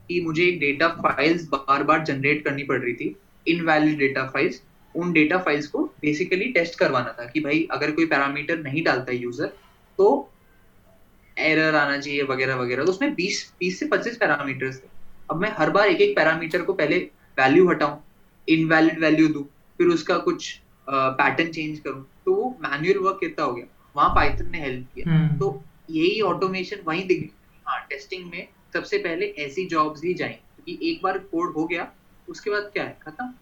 कि मुझे एक डेटा फाइल्स बार बार जनरेट करनी पड़ रही थी इनवैलिड डेटा फाइल्स उन डेटा फाइल्स को बेसिकली टेस्ट करवाना था कि भाई अगर कोई पैरामीटर नहीं डालता यूज़र तो एरर आना चाहिए वगैरह वगैरह। तो उसमें 20 20 से 25 पैरामीटर्स थे। अब मैं हर बार एक एक पैरामीटर को पहले वैल्यू हटाऊं इनवैलिड वैल्यू दू फिर उसका कुछ पैटर्न चेंज करूँ। तो वो मैनुअल वर्क कितना हो गया? वहाँ पाइथन ने हेल्प किया। हम्म। तो यही ऑटोमेशन वहीं दिख हाँ टेस्टिंग में सबसे पहले ऐसी जॉब्स ही जाएँ क्योंकि एक बार कोड हो गया उसके बाद क्या है खत्म।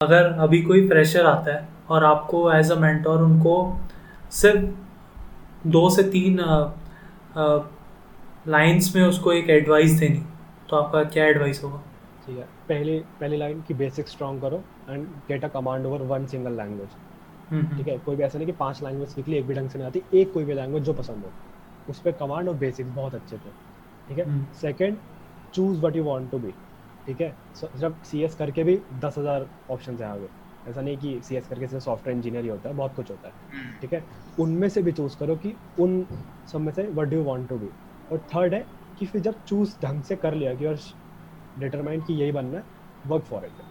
अगर अभी कोई फ्रेशर आता है और आपको एज अ मेंटोर उनको सिर्फ़ दो से तीन लाइंस में उसको एक एडवाइस देनी तो आपका क्या एडवाइस होगा? ठीक है पहली पहली लाइन की बेसिक स्ट्रॉन्ग करो and get a command over one single language ठीक है कोई भी ऐसा नहीं कि पाँच लैंग्वेज सीख ली एक भी ढंग से नहीं आती एक कोई भी लैंग्वेज जो पसंद हो। उस पर कमांड और बेसिक्स बहुत अच्छे थे ठीक है? Second choose what you want to be ठीक है? सिर्फ़ सी एस करके भी दस हज़ार ऑप्शन है आगे। ऐसा नहीं कि सी एस करके सिर्फ़ सॉफ्टवेयर इंजीनियर ही होता है बहुत कुछ होता है हम्म। ठीक है? उनमें से भी चूज़ करो कि उन सब में से what do want to be और थर्ड है कि फिर जब चूज़ ढंग से कर लिया कि और डिटरमाइंड कि यही बनना है work for it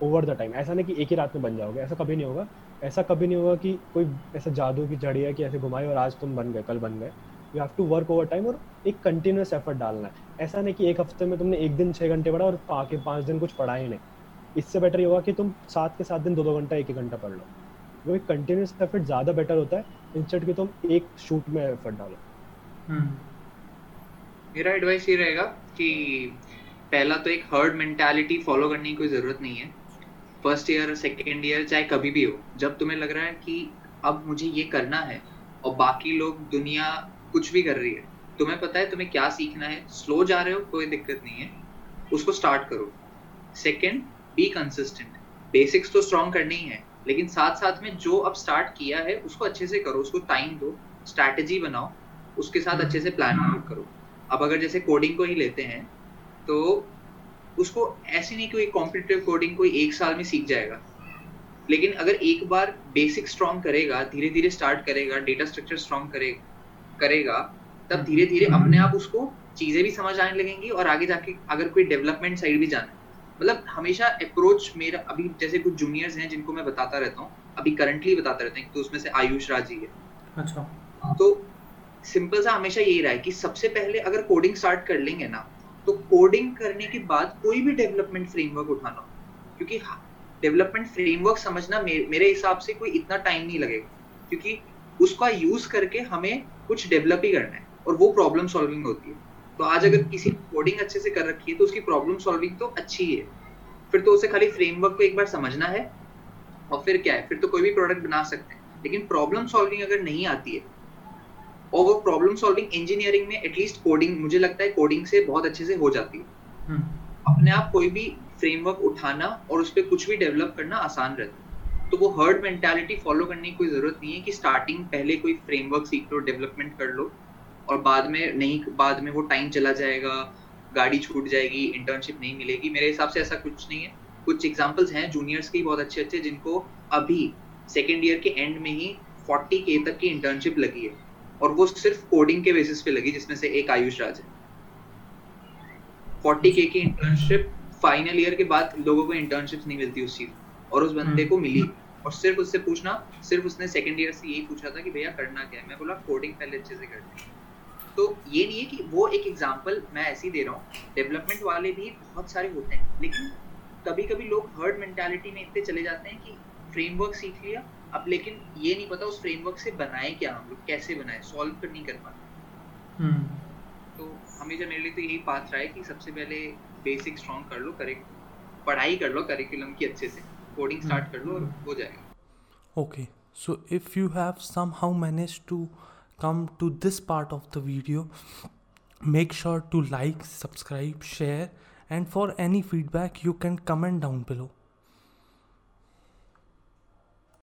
over the time ऐसा नहीं कि एक ही रात में बन जाओगे ऐसा कभी नहीं होगा। ऐसा कभी नहीं होगा कि कोई ऐसा जादू की जड़ी है कि ऐसे घुमाए और आज तुम बन गए कल बन गए। You have to work over time और एक कंटिन्यूस एफर्ट डालना है। ऐसा नहीं कि एक हफ़्ते में तुमने एक दिन छः घंटे पढ़ा और आके पाँच दिन कुछ पढ़ा ही नहीं। इससे बेटर ये होगा कि तुम सात के सात दिन दो दो घंटा, एक एक घंटा पढ़ लो। क्योंकि कंटिन्यूस एफर्ट ज़्यादा बेटर होता है इंस्टेड कि तुम एक शूट में एफर्ट डालो। हम्म। मेरा एडवाइस ये रहेगा कि पहला तो एक हर्ड मेंटालिटी फॉलो करने की कोई ज़रूरत नहीं है। फ़र्स्ट ईयर सेकेंड ईयर चाहे कभी भी हो, जब तुम्हें लग रहा है कि अब मुझे ये करना है और बाकी लोग दुनिया कुछ भी कर रही है, तुम्हें पता है तुम्हें क्या सीखना है? स्लो जा रहे हो, कोई दिक्कत नहीं है। उसको स्टार्ट करो। सेकेंड बी कंसिस्टेंट बेसिक्स तो स्ट्रॉन्ग करनी ही है, लेकिन साथ साथ में जो अब स्टार्ट किया है, उसको अच्छे से करो, उसको टाइम दो स्ट्रैटेजी बनाओ, उसके साथ अच्छे से प्लान आउट करो। अब अगर जैसे कोडिंग को ही लेते हैं तो उसको ऐसे नहीं कोई कॉम्पिटेटिव कोडिंग कोई एक साल में सीख जाएगा। लेकिन अगर एक बार बेसिक स्ट्रॉन्ग करेगा धीरे धीरे स्टार्ट करेगा डेटा स्ट्रक्चर स्ट्रॉन्ग करेगा करेगा तब धीरे धीरे अपने आप उसको चीज़ें भी समझ आने लगेंगी और आगे जाके अगर कोई डेवलपमेंट साइड भी जाना मतलब हमेशा अप्रोच मेरा अभी जैसे कुछ जूनियर्स हैं जिनको मैं बताता रहता हूँ अभी करंटली बताता रहता हूँ तो उसमें से आयुष राज़ी है। अच्छा। तो सिंपल सा हमेशा यही रहा है कि सबसे पहले अगर कोडिंग स्टार्ट कर लेंगे ना तो कोडिंग करने के बाद कोई भी डेवलपमेंट फ्रेमवर्क उठाना क्योंकि डेवलपमेंट फ्रेमवर्क समझना मेरे हिसाब से कोई इतना टाइम नहीं लगेगा। क्योंकि उसका यूज़ करके हमें कुछ डेवलप ही करना है और वो प्रॉब्लम सॉल्विंग होती है। तो आज अगर किसी ने कोडिंग अच्छे से कर रखी है तो उसकी प्रॉब्लम सॉल्विंग तो अच्छी है फिर तो उसे खाली फ्रेमवर्क को एक बार समझना है और फिर क्या है? फिर तो कोई भी प्रोडक्ट बना सकते हैं। लेकिन प्रॉब्लम सॉल्विंग अगर नहीं आती है और वो प्रॉब्लम सॉल्विंग इंजीनियरिंग में एटलीस्ट कोडिंग मुझे लगता है कोडिंग से बहुत अच्छे से हो जाती है। हम्म। अपने आप कोई भी फ्रेमवर्क उठाना और उस पर कुछ भी डेवलप करना आसान रहता है। तो वो हर्ड मेंटालिटी फॉलो करने की कोई ज़रूरत नहीं है कि स्टार्टिंग पहले कोई फ्रेमवर्क सीख लो डेवलपमेंट कर लो और बाद में नहीं बाद में वो टाइम चला जाएगा गाड़ी छूट जाएगी इंटर्नशिप नहीं मिलेगी। मेरे हिसाब से ऐसा कुछ नहीं है। कुछ एग्जाम्पल्स हैं जूनियर्स के बहुत अच्छे अच्छे जिनको अभी सेकेंड ईयर के एंड में ही फोर्टी के तक की इंटर्नशिप लगी है और वो सिर्फ़ कोडिंग के बेसिस पे लगी जिसमें से एक आयुष राज है। फोर्टी के की इंटर्नशिप फाइनल ईयर के बाद लोगों को इंटर्नशिप नहीं मिलती उस चीज़ और उस बंदे हम्म। को मिली। और सिर्फ़ उससे पूछना सिर्फ़ उसने सेकंड ईयर से यही पूछा था कि भैया करना क्या है? मैं बोला कोडिंग पहले अच्छे से करनी तो ये नहीं है कि वो एक एग्ज़ाम्पल मैं ऐसे ही दे रहा हूँ। डेवलपमेंट वाले भी बहुत सारे होते हैं लेकिन कभी कभी लोग हर्ड मेंटालिटी में इतने चले जाते हैं कि फ्रेमवर्क सीख लिया। अब लेकिन ये नहीं पता उस फ्रेमवर्क से बनाए क्या हम लोग कैसे बनाए? सॉल्व कर नहीं कर पाते। हम्म। तो हमेशा मेरे लिए तो यही पाथ रहा है कि सबसे पहले बेसिक स्ट्रॉन्ग कर लो करेक्ट पढ़ाई कर लो करिकुलम की अच्छे से। कोडिंग स्टार्ट कर लो और हो जाएगा। Okay so if you have somehow manage to come to this part of the video make sure to like subscribe share and for any feedback you can comment down below